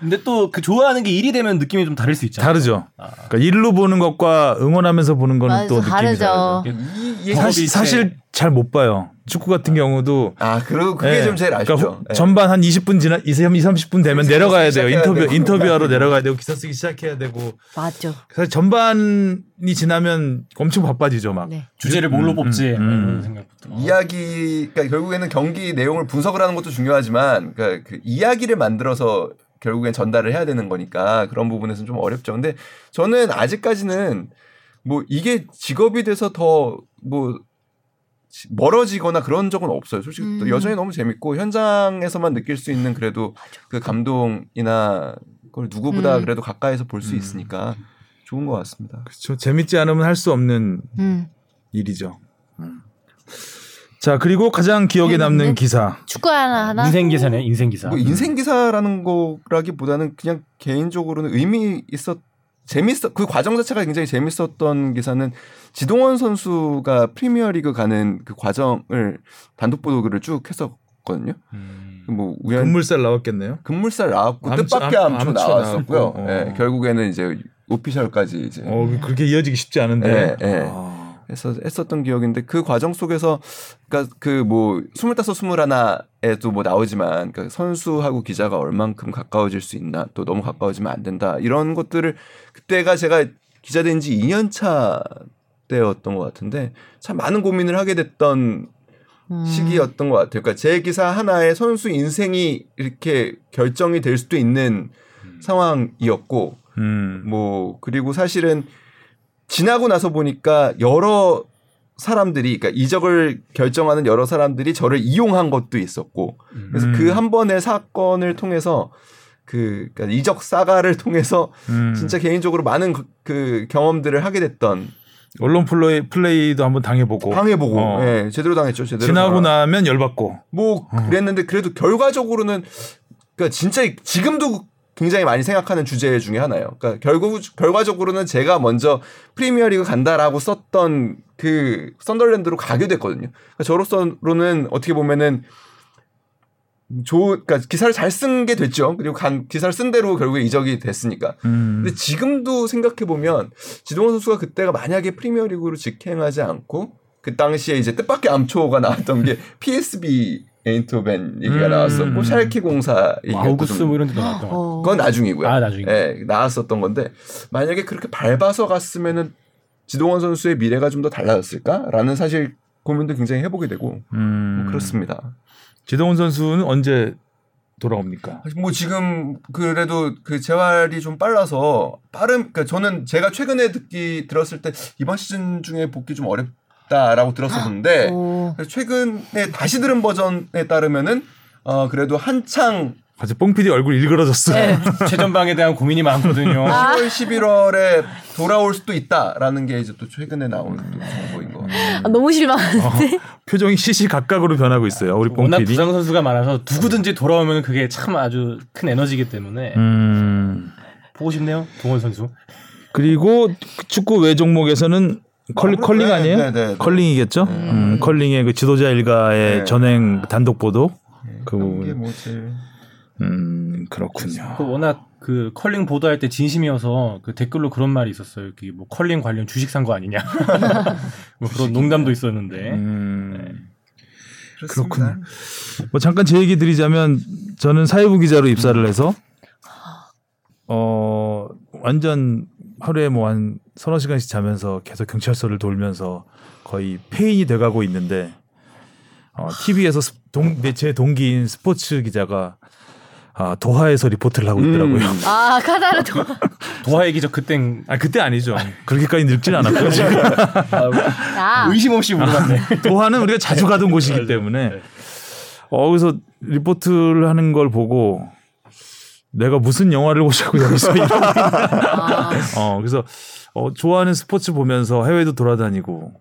S2: 근데 또 그 좋아하는 게 일이 되면 느낌이 좀 다를 수 있잖아요.
S3: 다르죠.
S2: 아.
S3: 그러니까 일로 보는 것과 응원하면서 보는 거는
S1: 맞아,
S3: 또 느낌이
S1: 다르죠.
S3: 다르죠.
S4: 이, 이
S3: 사실,
S2: 제-
S3: 사실 잘 못 봐요. 축구 같은 경우도
S4: 아 그리고 그게
S3: 예.
S4: 좀 제일 아쉽죠.
S3: 그러니까 후-
S4: 예.
S3: 전반 한 20분 지나 20, 30분 되면 내려가야 돼요. 인터뷰
S4: 되고.
S3: 인터뷰하러 내려가야 되고 기사 쓰기 시작해야 되고.
S1: 맞죠.
S3: 사실 전반이 지나면 엄청 바빠지죠, 막.
S1: 네.
S2: 주제를 뭘로
S3: 음,
S2: 뽑지
S3: 음, 음.
S4: 이야기 그러니까 결국에는 경기 내용을 분석을 하는 것도 중요하지만 그러니까 그 이야기를 만들어서 결국엔 전달을 해야 되는 거니까 그런 부분에서는 좀 어렵죠. 근데 저는 아직까지는 뭐 이게 직업이 돼서 더 뭐 멀어지거나 그런 적은 없어요. 솔직히 또
S1: 음.
S4: 여전히 너무 재밌고 현장에서만 느낄 수 있는 그래도 그 감동이나 그걸 누구보다
S1: 음.
S4: 그래도 가까이서 볼수
S3: 음.
S4: 있으니까 좋은 것 같습니다.
S3: 그렇죠. 재밌지 않으면 할 수 없는
S1: 음.
S3: 일이죠. 자, 그리고 가장 기억에 남는
S1: 재밌는?
S3: 기사.
S1: 축구 하나 하나.
S2: 인생 기사네, 인생 기사.
S4: 뭐 인생 기사라는 거라기보다는 그냥 개인적으로는 의미 있었 재밌어 그 과정 자체가 굉장히 재밌었던 기사는 지동원 선수가 프리미어리그 가는 그 과정을 단독 보도를 쭉 했었거든요.
S2: 음.
S4: 뭐 우연
S3: 금물살 나왔겠네요.
S4: 금물살 나왔고 뜻밖의
S3: 암-
S4: 암초,
S3: 암초
S4: 나왔었고요.
S3: 나왔고, 어.
S4: 예, 결국에는 이제 오피셜까지 이제
S3: 어, 그렇게 이어지기 쉽지 않은데.
S4: 예, 예.
S3: 아.
S4: 했었, 했었던 기억인데 그 과정 속에서 그러니까 그뭐 스물다섯 스물하나에도 뭐 나오지만 그러니까 선수하고 기자가 얼만큼 가까워질 수 있나 또 너무 가까워지면 안 된다 이런 것들을 그때가 제가 기자 된 지 2년 차 때였던 것 같은데 참 많은 고민을 하게 됐던
S1: 음.
S4: 시기였던 것 같아요. 그러니까 제 기사 하나에 선수 인생이 이렇게 결정이 될 수도 있는 상황이었고
S3: 음.
S4: 뭐 그리고 사실은 지나고 나서 보니까 여러 사람들이 그러니까 이적을 결정하는 여러 사람들이 저를 이용한 것도 있었고 그래서
S3: 음.
S4: 그한 번의 사건을 통해서 그 그러니까 이적 사가를 통해서
S3: 음.
S4: 진짜 개인적으로 많은 그, 그 경험들을 하게 됐던
S3: 언론 플레이, 플레이도 한번 당해보고.
S4: 당해보고
S3: 어.
S4: 예, 제대로 당했죠 제대로
S3: 지나고
S4: 당하-
S3: 나면 열받고.
S4: 뭐 그랬는데 그래도 결과적으로는 그러니까 진짜 지금도 굉장히 많이 생각하는 주제 중에 하나예요. 그러니까 결국 결과적으로는 제가 먼저 프리미어리그 간다라고 썼던 그 썬덜랜드로 가게 됐거든요. 그러니까 저로서는 어떻게 보면은 좋 그러니까 기사를 잘 쓴 게 됐죠. 그리고 간 기사를 쓴 대로 결국에 이적이 됐으니까.
S3: 음.
S4: 근데 지금도 생각해 보면 지동원 선수가 그때가 만약에 프리미어리그로 직행하지 않고 그 당시에 이제 뜻밖의 암초가 나왔던 게 PSB 에인토벤 얘기가
S3: 음.
S4: 나왔었고 샬케 공사 얘기가 또
S2: 아우구스 좀뭐 이런 데도 나왔던 거.
S1: 어.
S4: 그건 나중이고요.
S2: 아, 나중이고.
S4: 예, 나왔었던 건데 만약에 그렇게 밟아서 갔으면은 지동원 선수의 미래가 좀 더 달라졌을까라는 사실 고민도 굉장히 해보게 되고
S3: 음.
S4: 뭐 그렇습니다.
S3: 지동훈 선수는 언제 돌아옵니까?
S4: 뭐 지금 그래도 그 재활이 좀 빨라서 빠름 그러니까 저는 제가 최근에 듣기 들었을 때 이번 시즌 중에 복귀 좀 어렵 다라고 들었었는데
S1: 오.
S4: 그래서 최근에 다시 들은 버전에 따르면은 어 그래도 한창
S3: 갑자기 뽕PD 얼굴 일그러졌어.
S1: 네.
S2: 최전방에 대한 고민이 많거든요.
S1: 아.
S4: 10월 11월에 돌아올 수도 있다라는 게 이제 또 최근에 나온 또 정보인 거. 같아요.
S1: 아, 너무 실망한데.
S3: 어, 표정이 시시각각으로 변하고 있어요. 우리
S2: 워낙
S3: 뽕PD.
S2: 부상 선수가 많아서 누구든지 돌아오면 그게 참 아주 큰 에너지이기 때문에
S3: 음.
S2: 보고 싶네요. 동원 선수.
S3: 그리고 축구 외 종목에서는 컬,
S4: 아무래도
S3: 컬링
S4: 네,
S3: 아니에요?
S4: 네, 네, 네.
S3: 컬링이겠죠? 음, 컬링의 그 지도자 일가의
S4: 네.
S3: 전횡 단독 보도. 그 부분.
S4: 뭐 제일
S3: 음, 그렇군요.
S2: 그 워낙 그 컬링 보도할 때 진심이어서 그 댓글로 그런 말이 있었어요. 여기 뭐 컬링 관련 주식 산 거 아니냐. 뭐 그런 농담도 있었는데.
S3: 음.
S4: 그렇습니다.
S3: 그렇군요. 뭐 잠깐 제 얘기 드리자면 저는 사회부 기자로 입사를 해서 어 완전 하루에 뭐 한 서너 시간씩 자면서 계속 경찰서를 돌면서 거의 폐인이 돼가고 있는데 어, TV에서 동 제 동기인 스포츠 기자가 아, 도하에서 리포트를 하고 있더라고요.
S4: 음.
S1: 아 카타르 도.
S2: 도하 얘기 저 그땐
S3: 아 그때 아니죠. 그렇게까지 늙진 않았고요. 지금.
S1: 아.
S2: 의심 없이 물어봤네.
S3: 도하는 우리가 자주 가던 곳이기 때문에 어 그래서 리포트를 하는 걸 보고 내가 무슨 영화를 보자고 여기서.
S1: 아.
S3: 어 그래서 어 좋아하는 스포츠 보면서 해외도 돌아다니고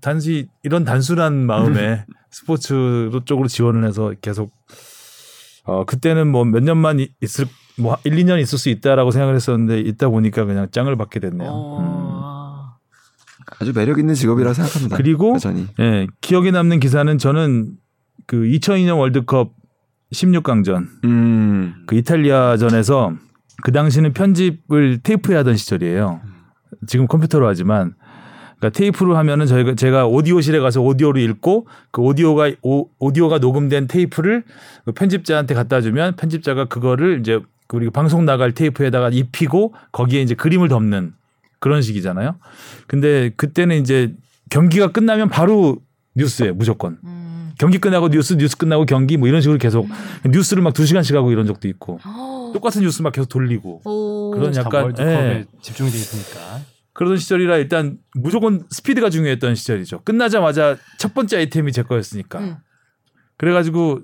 S3: 단지 이런 단순한 마음에 스포츠 쪽으로 지원을 해서 계속 어 그때는 뭐 몇 년만 이- 있을 뭐 1, 2년 있을 수 있다라고 생각을 했었는데 있다 보니까 그냥 짱을 받게 됐네요. 음.
S1: 어.
S4: 아주 매력 있는 직업이라 생각합니다.
S3: 그리고
S4: 여전히.
S3: 예, 기억에 남는 기사는 저는 그 2002년 월드컵 16강전
S4: 음.
S3: 그 이탈리아전에서 그 당시는 편집을 테이프에 하던 시절이에요. 지금 컴퓨터로 하지만 그러니까 테이프로 하면은 저희가 제가 오디오실에 가서 오디오를 읽고 그 오디오가 오, 오디오가 녹음된 테이프를 그 편집자한테 갖다 주면 편집자가 그거를 이제 그 우리가 방송 나갈 테이프에다가 입히고 거기에 이제 그림을 덮는 그런 식이잖아요. 근데 그때는 이제 경기가 끝나면 바로 뉴스에 무조건
S1: 음.
S3: 경기 끝나고 뉴스, 뉴스 끝나고 경기 뭐 이런 식으로 계속 뉴스를 막 두 시간씩 하고 이런 적도 있고 똑같은 뉴스 막 계속 돌리고
S1: 오.
S3: 그런
S2: 자,
S3: 약간 예.
S2: 집중이 돼 있으니까.
S3: 그러던 시절이라 일단 무조건 스피드가 중요했던 시절이죠. 끝나자마자 첫 번째 아이템이 제 거였으니까.
S1: 음.
S3: 그래가지고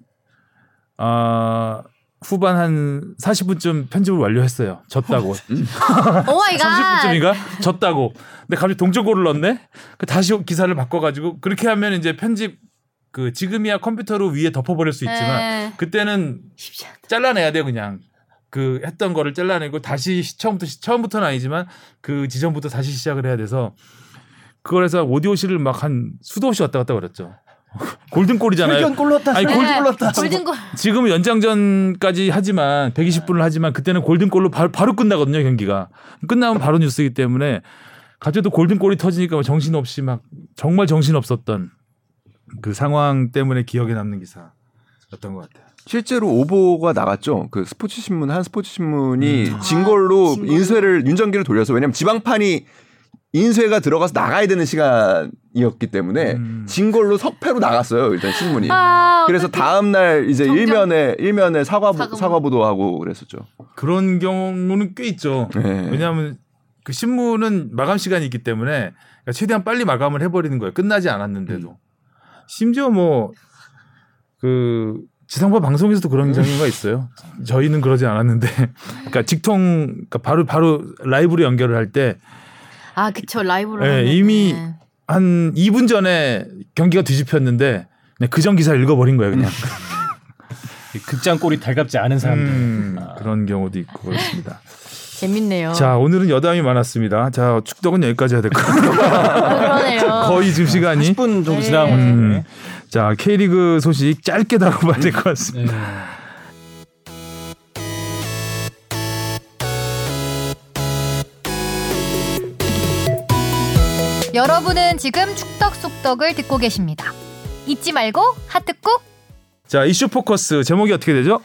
S3: 아 후반 한 40분쯤 편집을 완료했어요. 졌다고.
S1: Oh my God.
S3: 30분쯤인가? 졌다고. 근데 갑자기 동점골을 넣었네. 그 다시 기사를 바꿔 가지고 그렇게 하면 이제 편집 그 지금이야 컴퓨터로 위에 덮어버릴 수 있지만
S1: 네.
S3: 그때는. 잘라내야 돼요 그냥 그 했던 거를 잘라내고 다시 시- 처음부터 시- 처음부터는 아니지만 그 지점부터 다시 시작을 해야 돼서 그걸 해서 오디오실을 막 한 수도 없이 왔다 갔다 그랬죠 골든골이잖아요
S2: 골 넣었다.
S3: 아니, 골-
S1: 네. 골든골.
S3: 지금은 연장전까지 하지만 120분을 하지만 그때는 골든골로 바로, 바로 끝나거든요 경기가 끝나면 바로 뉴스이기 때문에 갑자기 또 골든골이 터지니까 막 정신없이 막 정말 정신없었던 그 상황 때문에 기억에 남는 기사였던 것 같아요
S4: 실제로 오보가 나갔죠. 그 스포츠 신문 한 스포츠 신문이
S3: 음.
S4: 진 걸로
S1: 아, 진 걸로.
S4: 인쇄를 윤정기를 돌려서 왜냐면 지방판이 인쇄가 들어가서 나가야 되는 시간이었기 때문에
S3: 음.
S4: 진 걸로 석패로 나갔어요. 일단 신문이.
S1: 아,
S4: 그래서. 다음 날 이제
S1: 정정-
S4: 일면에 일면에 사과
S1: 사과보-
S4: 사과 보도하고 그랬었죠.
S3: 그런 경우는 꽤 있죠
S4: 네.
S3: 왜냐하면 그 신문은 마감 시간이 있기 때문에 최대한 빨리 마감을 해버리는 거예요. 끝나지 않았는데도. 심지어 뭐 그 지상파 방송에서도 그런 경우가 있어요. 저희는 그러지 않았는데, 그러니까 직통 그러니까 바로 바로 라이브로 연결을
S1: 할때한아 그쵸 라이브로.
S3: 네,
S1: 하면은.
S3: 이미 2분 전에 경기가 뒤집혔는데 그냥 그전 기사를 읽어버린 거예요, 그냥.
S2: 극장골이 달갑지 않은 사람들.
S3: 음, 그런 경우도 있고 그렇습니다.
S1: 재밌네요.
S3: 자, 오늘은 여담이 많았습니다. 자, 축덕은 여기까지 해야 될 것 같아요.
S1: 그러네요.
S3: 거의 지금 시간이
S2: 10분 정도
S1: 네.
S2: 지나간 것
S3: 음. 자 K리그 소식 짧게 다뤄봐야 될 것 같습니다.
S2: 네.
S5: 여러분은 지금 축덕 속덕을 듣고 계십니다. 잊지 말고 하트 꾹.
S3: 자 이슈 포커스 제목이 어떻게 되죠?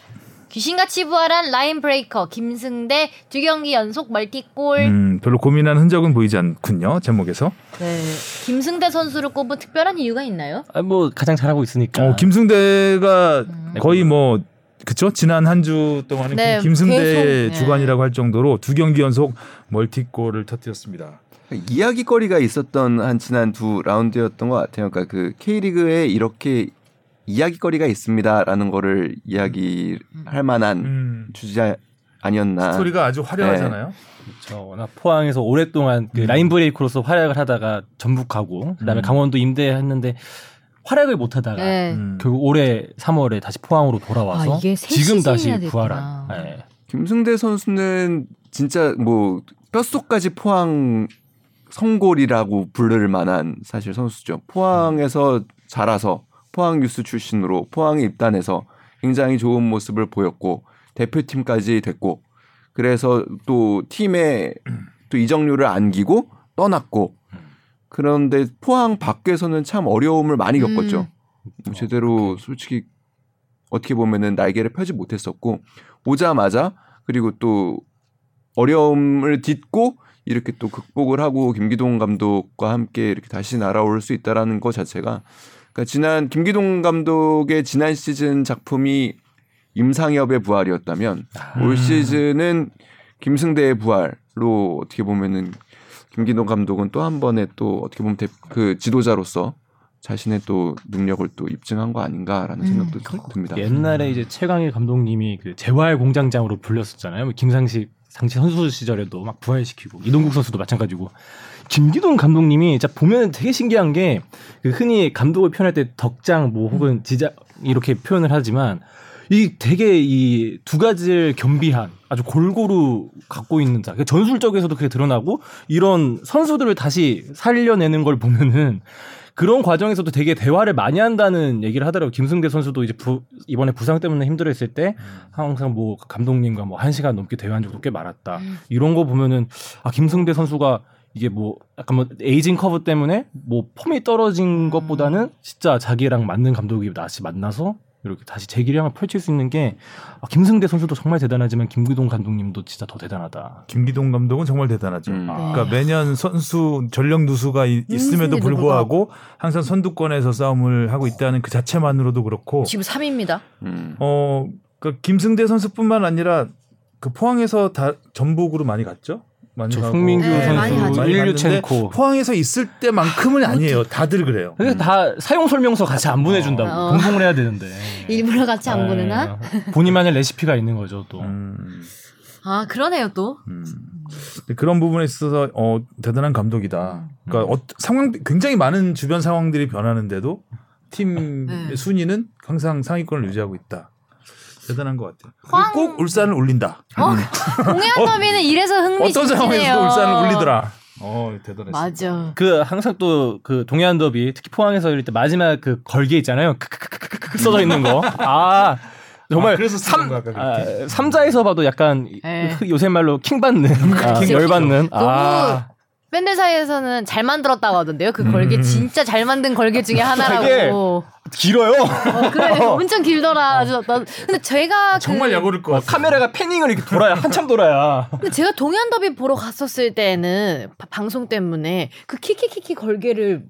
S1: 귀신같이 부활한 line breaker 김승대 두 경기 연속 멀티골.
S3: 음, 별로 고민한 흔적은 보이지 않군요 제목에서.
S1: 네. 김승대 선수를 꼽은 특별한 이유가 있나요?
S2: 아, 뭐 가장 잘하고 있으니까.
S3: 어, 김승대가
S1: 음.
S3: 거의 뭐 그쵸 지난 한 주 동안은
S1: 네,
S3: 김승대
S1: 계속, 네.
S3: 주간이라고 할 정도로 두 경기 연속 멀티골을 터뜨렸습니다.
S4: 이야기거리가 있었던 한 지난 두 라운드였던 것 같아요. 그러니까 그 K리그에 이렇게 이야기거리가 있습니다라는 거를 이야기할 만한
S3: 음,
S4: 주제 아니었나.
S3: 스토리가 아주 화려하잖아요.
S2: 그렇죠. 워낙 포항에서 오랫동안 그 라인 브레이크로서 활약을 하다가 전북 가고 그다음에
S3: 음.
S2: 강원도 임대했는데 활약을 못 하다가
S1: 네.
S3: 음.
S2: 결국 올해 3월에 다시 포항으로 돌아와서
S1: 아,
S2: 지금 다시 부활한. 예.
S4: 김승대 선수는 진짜 뭐 뼛속까지 포항 성골이라고 부를 만한 사실 선수죠. 포항에서 자라서 포항 유스 출신으로 포항에 입단해서 굉장히 좋은 모습을 보였고 대표팀까지 됐고 그래서 또 팀에 또 이정료를 안기고 떠났고 그런데 포항 밖에서는 참 어려움을 많이 겪었죠. 뭐 제대로 솔직히 어떻게 보면은 날개를 펴지 못했었고 오자마자 그리고 또 어려움을 딛고 이렇게 또 극복을 하고 김기동 감독과 함께 이렇게 다시 날아올 수 있다라는 것 자체가 그러니까 지난 김기동 감독의 지난 시즌 작품이 임상엽의 부활이었다면 올 시즌은 김승대의 부활로 어떻게 보면은 김기동 감독은 또 한 번에 또 어떻게 보면 대- 그 지도자로서 자신의 또 능력을 또 입증한 거 아닌가라는 생각도 듭니다.
S2: 옛날에 이제 최강일 감독님이 그 재활 공장장으로 불렸었잖아요. 뭐 김상식 상시 선수 시절에도 막 부활시키고 이동국 선수도 마찬가지고 김기동 감독님이 진짜 보면 되게 신기한 게 그 흔히 감독을 표현할 때 덕장 뭐 혹은 지자 이렇게 표현을 하지만 이 되게 이 두 가지를 겸비한 아주 골고루 갖고 있는 자. 그러니까 전술적에서도 그게 드러나고 이런 선수들을 다시 살려내는 걸 보면은 그런 과정에서도 되게 대화를 많이 한다는 얘기를 하더라고요. 김승대 선수도 이제 부- 이번에 부상 때문에 힘들어했을 때 항상 뭐 감독님과 뭐 한 시간 넘게 대화한 적도 꽤 많았다. 이런 거 보면은 아 김승대 선수가 이게 뭐 약간 뭐 에이징 커브 때문에 뭐 폼이 떨어진 것보다는 진짜 자기랑 맞는 감독이 다시 만나서 이렇게 다시 재기량을 펼칠 수 있는 게 아, 김승대 선수도 정말 대단하지만 김기동 감독님도 진짜 더 대단하다.
S3: 김기동 감독은 정말 대단하죠.
S4: 음.
S3: 그러니까 매년 선수 전력 누수가 이- 있음에도 불구하고 항상 선두권에서 싸움을 하고 있다는 그 자체만으로도 그렇고
S1: 지금 3위입니다.
S4: 음.
S3: 어, 그 김승대 선수뿐만 아니라 그 포항에서 다 전북으로 많이 갔죠. 많이
S2: 저
S3: 가고.
S2: 송민규
S1: 네,
S2: 선수, 일류첸코.
S3: 포항에서 있을 때만큼은 아니에요. 다들 그래요.
S2: 그래서 다 사용 설명서 같이 안 보내준다고
S1: 어.
S2: 공봉을 해야 되는데
S1: 일부러 같이 안
S2: 네.
S1: 보내나?
S2: 본인만의 레시피가 있는 거죠 또.
S3: 음,
S1: 아 그러네요 또.
S3: 음. 근데 그런 부분에 있어서 어, 대단한 감독이다. 그러니까 어, 상황 굉장히 많은 주변 상황들이 변하는데도 팀
S1: 네.
S3: 순위는 항상 상위권을 유지하고 있다. 대단한 것 같아요.
S1: 황-
S3: 꼭 울산을 울린다.
S1: 어? 공연 더비는 이래서
S3: 어떤
S1: 흥미진진해요.
S3: 상황에서도 울산을 울리더라. 어 대단했어.
S1: 맞아.
S2: 그 항상 또 그 동해안 더비 특히 포항에서 이럴 때 마지막 그 걸개 있잖아요. 크크크크크 써져 있는 거. 아 정말
S3: 아, 그래서
S2: 삼
S3: 아.
S2: 삼자에서 봐도 약간
S1: 네.
S2: 요새 말로 킹 받는 아,
S1: 그치.
S2: 열 받는.
S1: 너무
S2: 아
S1: 밴드 사이에서는 잘 만들었다고 하던데요. 그 걸개 진짜 잘 만든 걸개 중에 하나라고.
S2: 길어요.
S1: 어, 그래 엄청 길더라. 저, 나, 근데 제가
S3: 정말
S1: 그,
S3: 야구를 것 같아.
S2: 카메라가 패닝을 이렇게 돌아야 한참 돌아야.
S1: 근데 제가 동현 더비 보러 갔었을 때는 바- 방송 때문에 그 키키키키 걸개를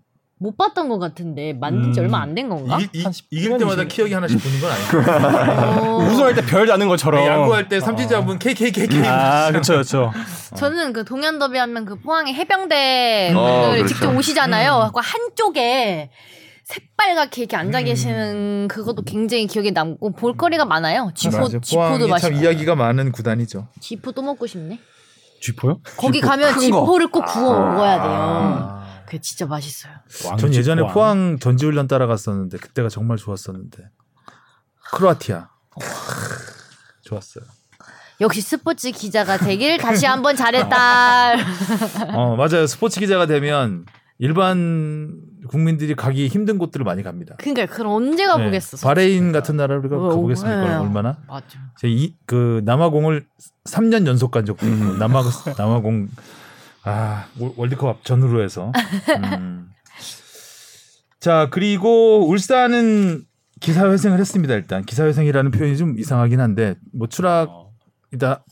S1: 못 봤던 것 같은데 만든 지
S3: 음.
S1: 얼마 안 된 건가?
S3: 이, 이,
S2: 10년
S3: 때마다. 키역이 하나씩 보는 건 아니에요.
S1: 어,
S2: 우승할 때별 나는 것처럼.
S3: 야구할 때 삼진 잡으면 KKKK.
S2: 아 그렇죠 그렇죠.
S1: 저는 그 동현 더비 하면 그 포항의 해병대
S4: 어, 그렇죠.
S1: 직접 오시잖아요.
S3: 음.
S1: 그 한쪽에 새빨갛게 이렇게 앉아 계시는 그것도 굉장히 기억에 남고 볼거리가 많아요. 지포 지포도 맛있고.
S3: 이야기가 많은 구단이죠.
S1: 지포 또 먹고 싶네.
S2: 쥐포요?
S1: 거기
S4: 지포
S1: 가면. 지포를 꼭 구워 먹어야 돼요.
S3: 아.
S1: 그게 진짜 맛있어요.
S3: 전 예전에 포항 전지훈련 따라갔었는데 그때가 정말 좋았었는데 크로아티아 좋았어요.
S1: 역시 스포츠 기자가 되길 다시 한번 잘했다.
S3: 어 맞아요. 스포츠 기자가 되면 일반 국민들이 가기 힘든 곳들을 많이 갑니다.
S1: 그러니까 그럼 언제 가보겠어.
S3: 네, 바레인 같은 나라를 우리가
S1: 어,
S3: 가보겠습니까?
S1: 네.
S3: 얼마나?
S1: 맞죠.
S3: 제이그 남아공을 3년 연속 간 적도 있고 남아 남아공 아 월- 월드컵 전후로 해서. 음. 자 그리고 울산은 기사 회생을 했습니다. 일단 기사 회생이라는 표현이 좀 이상하긴 한데 뭐 추락이다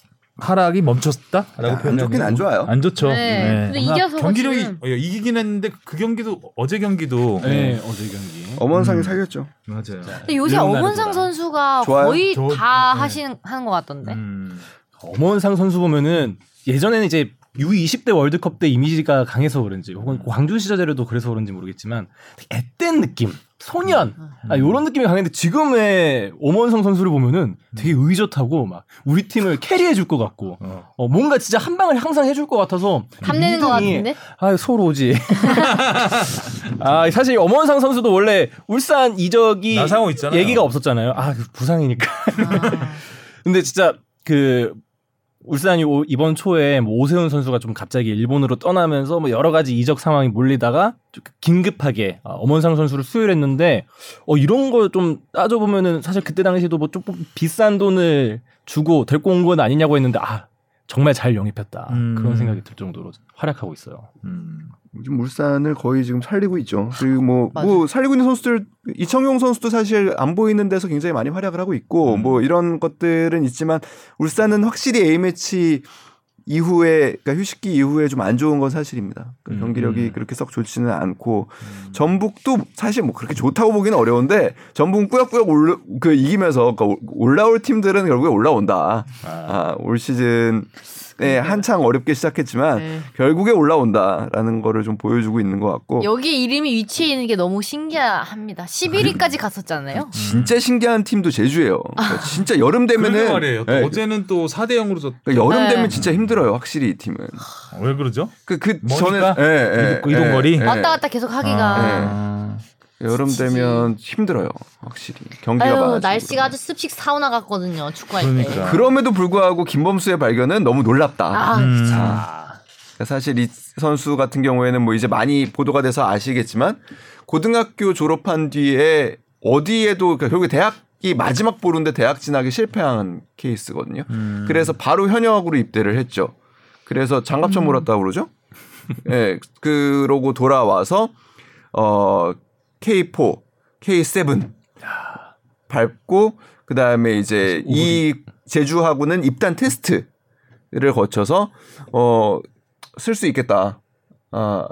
S3: 하락이 멈췄다라고
S4: 안
S3: 표현하면
S4: 좋긴 안 좋아요.
S3: 안 좋죠.
S1: 네. 근데 이겨서
S3: 경기력이
S1: 지금-
S3: 어, 이기긴 했는데 그 경기도 어제 경기도
S2: 네, 어제 경기.
S4: 엄원상이
S3: 음.
S4: 살렸죠.
S3: 맞아요.
S1: 근데 요새 엄원상. 선수가
S4: 좋아요.
S1: 거의
S3: 저-
S1: 다
S3: 네.
S1: 하신 하는 것 같던데.
S3: 음.
S2: 엄원상 선수 보면은 예전에는 이제 U20대 월드컵 때 이미지가 강해서 그런지 혹은 광주 시절에도 그래서 그런지 모르겠지만 앳된 느낌, 소년 아, 이런 느낌이 강했는데 지금의 엄원상 선수를 보면은 되게 의젓하고 막 우리 팀을 캐리해 줄 것 같고
S3: 어.
S2: 어, 뭔가 진짜 한 방을 항상 해줄 것 같아서
S1: 탐내는 것 같은데.
S2: 아 소로지. 아 사실 엄원상 선수도 원래 울산 이적이
S3: 나상호 있잖아요.
S2: 얘기가 없었잖아요. 아 부상이니까. 근데 진짜 그 울산이 오- 이번 초에 뭐 오세훈 선수가 좀 갑자기 일본으로 떠나면서 뭐 여러 가지 이적 상황이 몰리다가 좀 긴급하게 아, 엄원상 선수를 수혈했는데 어 이런 거 좀 따져보면은 사실 그때 당시에도 뭐 조금 비싼 돈을 주고 데리고 온 건 아니냐고 했는데 아 정말 잘 영입했다
S3: 음.
S2: 그런 생각이 들 정도로 활약하고 있어요.
S3: 음.
S4: 요즘 물산을 거의 지금 살리고 있죠. 그리고 뭐. 뭐 살리고 있는 선수들 이청용 선수도 사실 안 보이는 데서 굉장히 많이 활약을 하고 있고
S3: 음.
S4: 뭐 이런 것들은 있지만 울산은 확실히 A 매치 이후에 그러니까 휴식기 이후에 좀 안 좋은 건 사실입니다. 그
S3: 음,
S4: 경기력이
S3: 음.
S4: 그렇게 썩 좋지는 않고 전북도 사실 뭐 그렇게 좋다고 보기는 어려운데 전북은 꾸역꾸역 올, 그 이기면서 그러니까 올- 올라올 팀들은 결국에 올라온다. 아, 올 시즌 에 한창 어렵게 시작했지만
S1: 네.
S4: 결국에 올라온다라는 거를 좀 보여주고 있는 것 같고
S1: 여기 이름이 위치해 있는 게 너무 신기합니다. 11위까지 갔었잖아요.
S4: 진짜 신기한 팀도 제주예요. 그러니까 진짜 여름 되면은
S3: 말이에요. 또
S4: 예,
S3: 어제는 또 4대 0으로 졌.
S4: 그러니까 여름
S1: 네.
S4: 되면 진짜 힘들어요. 확실히 이 팀은.
S3: 왜 그러죠?
S4: 그, 그? 저는 예, 예,
S3: 이동-
S4: 예.
S1: 왔다 갔다 계속 하기가.
S3: 아.
S4: 여름. 되면 힘들어요. 확실히 경기가
S1: 아유
S4: 많아지고
S1: 날씨가
S4: 그러면.
S1: 아주 습식 사우나 같거든요. 축구할
S3: 그러니까.
S1: 때.
S4: 그럼에도 불구하고 김범수의 발견은 너무 놀랍다.
S1: 아,
S3: 음.
S4: 그러니까 사실 이 선수 같은 경우에는 뭐 이제 많이 보도가 돼서 아시겠지만 고등학교 졸업한 뒤에 어디에도 그러니까 결국에 대학이 마지막 보루인데 대학 진학에 실패한 케이스거든요.
S3: 음.
S4: 그래서 바로 현역으로 입대를 했죠. 그래서 장갑차 몰았다고 그러죠. 예, 그러고 돌아와서 어 K4, K7 밟고 그 다음에 이제 이 제주하고는 입단 테스트를 거쳐서 어 쓸 수 있겠다. 아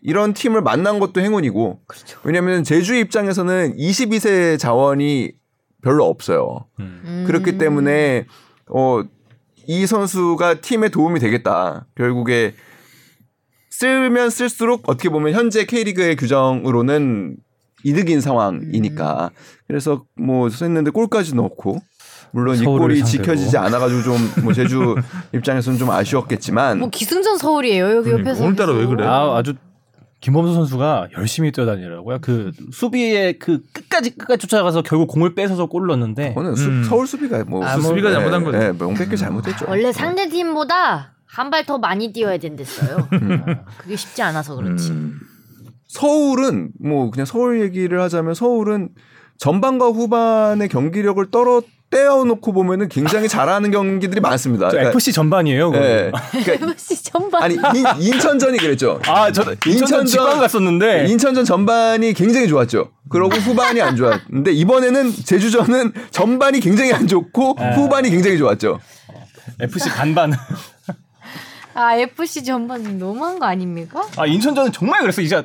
S4: 이런 팀을 만난 것도 행운이고 왜냐하면 제주 입장에서는 22세 자원이 별로 없어요.
S1: 음.
S4: 그렇기 때문에 어, 이 선수가 팀에 도움이 되겠다. 결국에 쓰면 쓸수록 어떻게 보면 현재 K리그의 규정으로는 이득인 상황이니까. 그래서 뭐 했는데 골까지 넣고 물론 이 골이
S2: 상대로.
S4: 지켜지지 않아가지고 좀 뭐 제주 입장에서는 좀 아쉬웠겠지만
S1: 뭐 기승전 서울이에요. 여기
S3: 그러니까.
S1: 옆에서.
S3: 오늘따라 왜 그래?
S2: 아 아주 김범수 선수가 열심히 뛰어다니더라고요. 그 수비에 그 끝까지 끝까지 쫓아가서 결국 공을 뺏어서 골을 넣었는데
S4: 그거는 수-
S3: 음.
S4: 서울 수비가 뭐
S2: 아, 뭐,
S3: 수비가 잘못한 거죠.
S4: 네, 명백히 잘못했죠.
S1: 원래 상대 팀보다 한 발 더 많이 뛰어야 된댔어요. 어, 그게 쉽지 않아서 그렇지.
S3: 음.
S4: 서울은 뭐 그냥 서울 얘기를 하자면 서울은 전반과 후반의 경기력을 떨어 떼어놓고 보면은 굉장히 잘하는 경기들이 많습니다.
S2: 저 FC 전반이에요. 그거.
S4: 예. 그러니까
S1: FC 전반.
S4: 아니 인, 인천전이 그랬죠.
S2: 아, 저 인천전
S4: 인천전-
S2: 직관 갔었는데
S4: 인천전 전반이 굉장히 좋았죠. 그러고 후반이 안 좋았는데 이번에는 제주전은 전반이 굉장히 안 좋고
S2: 네.
S4: 후반이 굉장히 좋았죠.
S2: FC 반반.
S1: 아 FC 전반 너무한 거 아닙니까?
S2: 아, 인천전은 정말 그랬어. 이제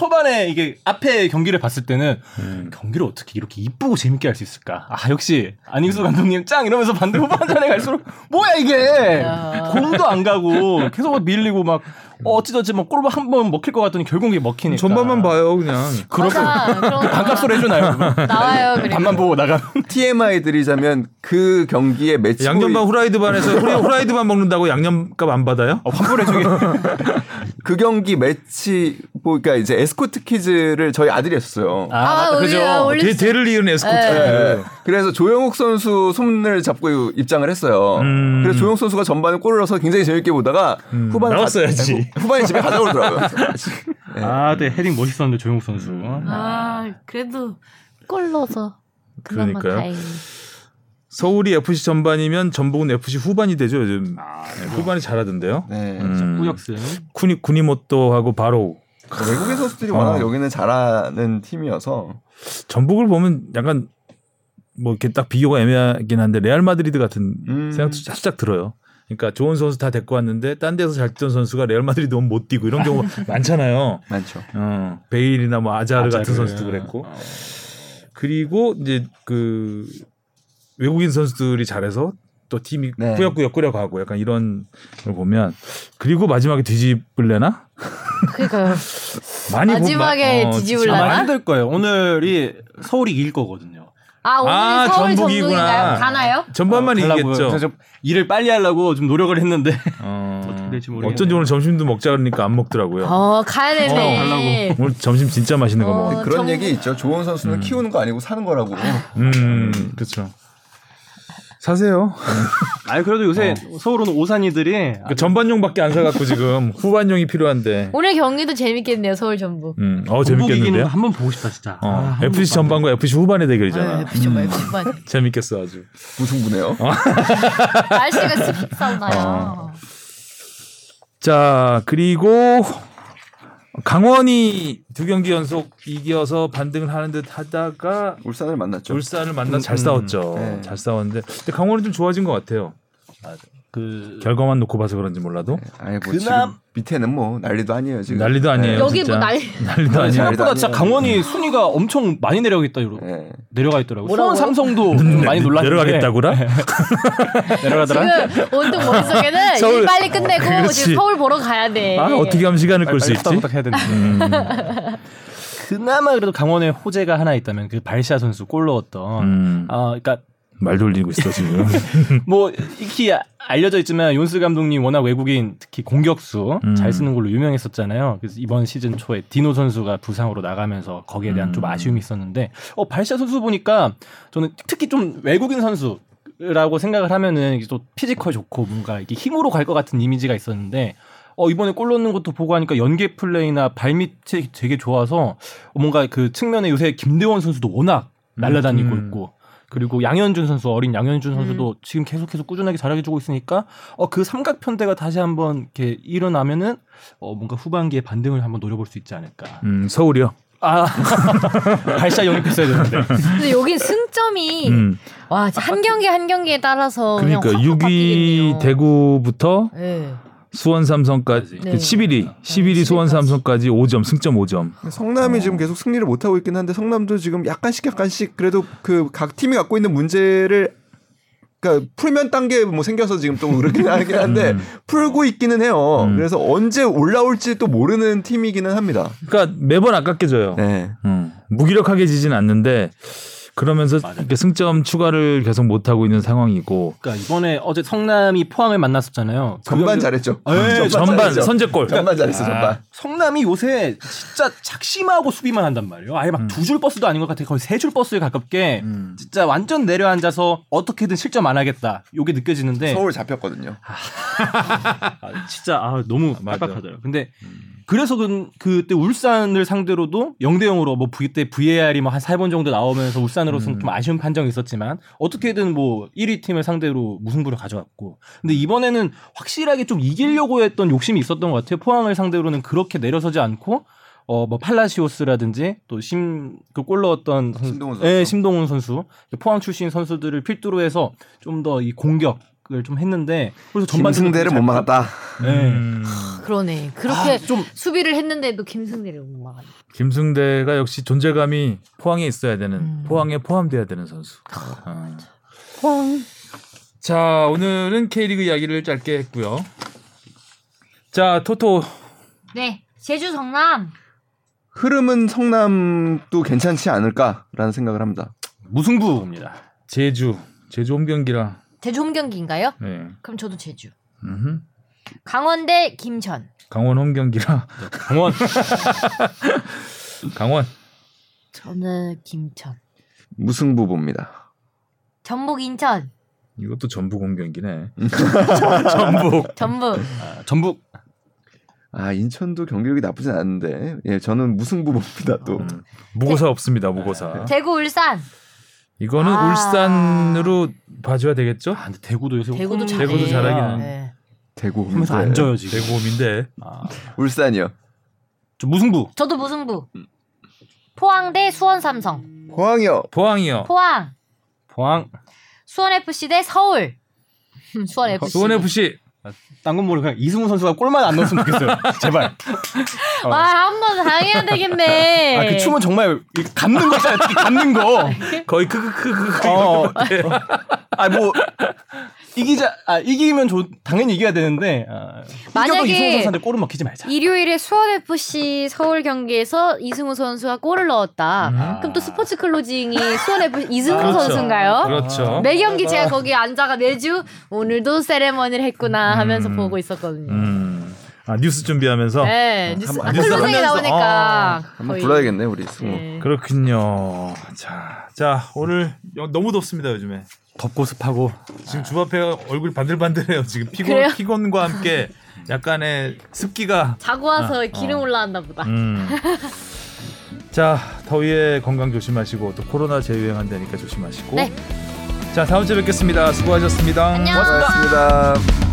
S2: 초반에 이게 앞에 경기를 봤을 때는
S3: 음.
S2: 경기를 어떻게 이렇게 이쁘고 재밌게 할 수 있을까? 아, 역시 안익수 감독님 짱 이러면서 반대 후반전에 갈수록 뭐야 이게?
S1: 야.
S2: 공도 안 가고 계속 막 밀리고 막 어찌저찌 막골한번 먹힐 것 같더니 결국 이게 먹히니까.
S3: 전반만 봐요 그냥.
S1: 거
S2: 반값으로 해주나요?
S1: 나와요. 그리고.
S2: 반만 보고 나가.
S4: TMI 드리자면 그 경기의 매치
S3: 양념반 후라이드 반에서 후라- 후라이드만 먹는다고 양념값 안 받아요?
S2: 어, 환불해주기.
S4: 그 경기 매치 뭐 그러니까 이제 에스코트 퀴즈를 저희 아들이 했었어요.
S2: 아,
S1: 아,
S2: 맞다.
S1: 아,
S2: 그죠.
S3: 대, 대를 이은 에스코트.
S4: 네. 그래서 조영욱 선수 손을 잡고 입장을 했어요.
S3: 음.
S4: 그래서 조영욱 선수가 전반에 골을 넣어서 굉장히 재밌게 보다가
S3: 음,
S4: 후반에
S3: 나왔어야지.
S4: 가, 후반에 집에 가져오더라고요.
S2: 아, 네 헤딩 멋있었는데 조용욱 선수.
S1: 아 그래도 골 넣어서 그나마
S3: 그러니까요.
S1: 다행히.
S3: 서울이 FC 전반이면 전북은 FC 후반이 되죠 요즘. 네, 후반이 잘하던데요.
S4: 네.
S3: 음,
S2: 꾸역승.
S3: 쿠니 쿠니모토하고 바로
S4: 외국인 선수들이 워낙
S3: 어.
S4: 여기는 잘하는 팀이어서
S3: 전북을 보면 약간 뭐 이렇게 딱 비교가 애매하긴 한데 레알 마드리드 같은
S4: 음.
S3: 생각도 살짝 들어요. 그러니까 좋은 선수 다 데리고 왔는데 딴 데서 잘 뛰던 선수가 레알 마드리드 오면 못 뛰고 이런 경우 많잖아요.
S4: 많죠.
S3: 어, 베일이나 뭐 아자르 같은
S2: 아자르.
S3: 선수도 그랬고. 그리고 이제 그 외국인 선수들이 잘해서 또 팀이
S4: 네.
S3: 꾸역꾸역 끓여가고 약간 이런 걸 보면 그리고 마지막에 뒤집을래나?
S1: 그러니까요.
S3: 많이 보-
S1: 마지막에
S3: 마- 어,
S1: 뒤집을래나?
S2: 아마 힘들 거예요. 오늘이 서울이 이길 거거든요.
S1: 아 오늘
S3: 아,
S1: 서울
S3: 전북이구나.
S1: 전북인가요? 가나요?
S3: 전반만
S2: 어.
S3: 이기겠죠.
S2: 그래서 좀 일을 빨리 하려고 좀 노력을 했는데
S3: 어,
S2: 어떻게 될지 모르겠네요.
S3: 어쩐지 오늘 점심도 먹자 그러니까 안 먹더라고요.
S1: 어 가야 되네.
S3: 오늘 점심 진짜 맛있는 거
S1: 어,
S3: 먹어.
S4: 그런
S1: 전-
S4: 얘기 있죠. 좋은 선수는 키우는 거 아니고 사는 거라고.
S3: 음, 그렇죠. 사세요.
S2: 아니 그래도 요새 서울은 오산이들이
S3: 그 전반용밖에 안 사갖고 지금 후반용이 필요한데.
S1: 오늘 경기도 재밌겠네요 서울 전북.
S3: 음, 어 재밌겠는데요.
S2: 거 한번 보고 싶다 진짜.
S3: 어,
S2: 아,
S3: FC 전반과 FC 후반의 대결이잖아.
S1: 아, FC 말 FC 말.
S3: 재밌겠어 아주.
S4: 무승부네요.
S1: 날씨가 습습하나요?
S3: 어. 자 그리고 강원이 두 경기 연속 이겨서 반등을 하는 듯 하다가
S4: 울산을 만났죠.
S3: 울산을 만나 잘
S2: 음,
S3: 싸웠죠.
S4: 네.
S3: 잘 싸웠는데 근데 강원이 좀 좋아진 것 같아요.
S2: 그
S3: 결과만 놓고 봐서 그런지 몰라도
S4: 아니 뭐
S2: 그남-
S4: 지금 밑에는 뭐 난리도 아니에요 지금.
S3: 난리도 아니에요.
S1: 여기
S3: 진짜.
S1: 뭐 난리.
S3: 난리도 아니에요.
S2: 생각보다 진짜. 강원이 순위가 엄청 많이 내려가 있다 이러
S4: 네.
S2: 내려가 있더라고.
S1: 뭐라고요?
S2: 수원 삼성도 좀 많이 놀랐는데
S3: 내려가겠다구라?
S2: 내려가더라.
S1: 지금 온통 머릿속에는
S3: 서울-
S1: 일 빨리 끝내고
S3: 그렇지.
S1: 지금 서울 보러 가야 돼.
S3: 아 어떻게 하면 시간을 끌 수 있지?
S2: 후딱후딱 해야 되는데.
S3: 음,
S2: 그나마 그래도 강원의 호재가 하나 있다면 그 발샤 선수 골 넣었던.
S3: 음,
S2: 아, 그러니까
S3: 말 돌리고 있어 지금.
S2: 뭐 익히 알려져 있지만 윤스 감독님 워낙 외국인 특히 공격수
S3: 음.
S2: 잘 쓰는 걸로 유명했었잖아요. 그래서 이번 시즌 초에 디노 선수가 부상으로 나가면서 거기에 대한
S3: 음.
S2: 좀 아쉬움이 있었는데 어 발샤 선수 보니까 저는 특히 좀 외국인 선수 라고 생각을 하면은 또 피지컬 좋고 뭔가 이게 힘으로 갈 것 같은 이미지가 있었는데 어 이번에 골 넣는 것도 보고 하니까 연계 플레이나 발밑이 되게 좋아서 뭔가 그 측면에 요새 김대원 선수도 워낙 날라다니고
S3: 음.
S2: 있고 그리고 양현준 선수 어린 양현준 선수도
S1: 음.
S2: 지금 계속해서 꾸준하게 잘해주고 있으니까 어 그 삼각 편대가 다시 한번 이렇게 일어나면은 어 뭔가 후반기에 반등을 한번 노려볼 수 있지 않을까.
S3: 음, 서울이요.
S2: 아 발사 영입했어야 되는데.
S1: 근데 여긴 승점이
S3: 음,
S1: 와, 진짜 한 경기 한 경기에 따라서
S3: 그러니까
S1: 확확
S3: 6위
S1: 바뀌겠네요.
S3: 대구부터
S1: 네.
S3: 수원 삼성까지
S1: 네.
S3: 그 11위 11위
S1: 11위
S3: 수원
S1: 까지.
S3: 삼성까지 5점 승점 5점.
S4: 성남이 지금 계속 승리를 못 하고 있긴 한데 성남도 지금 약간씩 약간씩 그래도 그 각 팀이 갖고 있는 문제를 그러니까 풀면 단계 뭐 생겨서 지금 또 그렇긴 하긴 한데
S3: 음.
S4: 풀고 있기는 해요.
S3: 음.
S4: 그래서 언제 올라올지 또 모르는 팀이기는 합니다.
S3: 그러니까 매번 아깝게 져요.
S4: 네.
S3: 음, 무기력하게 지진 않는데 그러면서 이렇게 승점 추가를 계속 못 하고 있는 상황이고
S2: 그러니까 이번에 어제 성남이 포항을 만났었잖아요. 그
S4: 전반 잘했죠.
S2: 네,
S3: 전반
S4: 잘했죠.
S3: 선제골.
S4: 전반 잘했어. 전반.
S2: 성남이 요새 진짜 작심하고 수비만 한단 말이에요. 아예 막 두줄 버스도 아닌 것 같아. 거의 세 줄 버스에 가깝게
S3: 음.
S2: 진짜 완전 내려앉아서 어떻게든 실점 안 하겠다. 요게 느껴지는데
S4: 서울 잡혔거든요.
S2: 아, 진짜 아, 너무
S3: 맞아.
S2: 빡빡하더라고요. 근데 그래서 그, 그때 울산을 상대로도 0대 0으로 뭐 그때 VAR이 뭐한세번 정도 나오면서 울산으로서는
S3: 음.
S2: 좀 아쉬운 판정이 있었지만 어떻게든 뭐 1위 팀을 상대로 무승부를 가져왔고 근데 이번에는 확실하게 좀 이기려고 했던 욕심이 있었던 것 같아요. 포항을 상대로는 그렇게 내려서지 않고 어 뭐 팔라시오스라든지 또 심 그골 넣었던 선수,
S4: 심동훈 선수.
S2: 예, 심동훈 선수 포항 출신 선수들을 필두로 해서 좀 더 이 공격 을 좀 했는데 그래서 전반
S4: 김승대를 못 막았다.
S2: 네.
S3: 음,
S1: 그러네. 그렇게
S2: 아, 좀
S1: 수비를 했는데도 김승대를 못 막았네.
S3: 김승대가 역시 존재감이 포항에 있어야 되는
S1: 음.
S3: 포항에 포함돼야 되는 선수. 어. 자 오늘은 K리그 이야기를 짧게 했고요. 자 토토
S1: 네. 제주 성남.
S4: 흐름은 성남도 괜찮지 않을까라는 생각을 합니다.
S2: 무승부입니다.
S3: 제주 제주 홈 경기라.
S1: 제주 홈 경기인가요?
S3: 네.
S1: 그럼 저도 제주.
S3: 음흠.
S1: 강원대 김천.
S3: 강원 홈 경기라.
S2: 강원
S3: 강원
S1: 저는 김천.
S4: 무승부 봅니다.
S1: 전북 인천.
S3: 이것도 전북 홈 경기네. 전북.
S1: 전북.
S2: 아, 전북
S4: 아 인천도 경기력이 나쁘진 않은데 예 저는 무승부 봅니다 또.
S3: 음, 무고사 없습니다. 무고사.
S1: 대구 울산.
S3: 이거는
S1: 아.
S3: 울산으로 봐줘야 되겠죠?
S2: 아, 근데 대구도 요새
S1: 대구도
S2: 홈-
S1: 잘해.
S3: 대구도 잘하기는.
S1: 네.
S4: 대구
S2: 하면서 안 져요 지금.
S3: 대구홈인데
S2: 아,
S4: 울산이요.
S2: 저 무승부.
S1: 저도 무승부. 포항 대 수원 삼성.
S4: 포항이요.
S3: 포항이요.
S1: 포항.
S2: 포항.
S1: 수원 FC 대 서울. 수원 FC.
S3: 수원 FC
S2: 딴 건 모르고 그냥 이승우 선수가 골만 안 넣었으면 좋겠어요. 제발. 어.
S1: 와, 한번 당해야 되겠네.
S2: 아, 그 춤은 정말 이렇게 감는 거잖아요. 특히 감는 거.
S3: 거의 크크크크
S2: 어. 아, 뭐 이기자 아, 이기면 좋 당연히 이겨야 되는데 아,
S1: 만약에
S2: 이승우 선수한테 골은 먹히지 말자.
S1: 일요일에 수원 FC 서울 경기에서 이승우 선수가 골을 넣었다.
S3: 음.
S1: 그럼 또 스포츠 클로징이 수원 FC 이승우
S3: 그렇죠.
S1: 선수인가요?
S3: 그렇죠.
S1: 매 경기 제가 거기 앉아가 매주 오늘도 세레머니를 했구나 하면서
S3: 음.
S1: 보고 있었거든요.
S3: 음. 아 뉴스 준비하면서
S1: 네, 뉴스,
S4: 한번
S1: 아,
S3: 뉴스
S1: 클로징이
S3: 하면서,
S1: 나오니까
S4: 한번
S1: 거의.
S4: 불러야겠네 우리 승우.
S1: 네.
S3: 그렇군요. 자, 자 오늘 여- 너무 덥습니다 요즘에.
S2: 덥고 습하고
S3: 지금 주바페 얼굴이 반들반들해요. 지금 피곤
S1: 그래요?
S3: 피곤과 함께 약간의 습기가.
S1: 자고 와서
S3: 아,
S1: 기름
S3: 어.
S1: 올라왔나 보다.
S3: 음. 자 더위에 건강 조심하시고 또 코로나 재유행한다니까 조심하시고.
S1: 네.
S3: 자 다음 주에 뵙겠습니다. 수고하셨습니다.
S1: 안녕.
S4: 고맙습니다.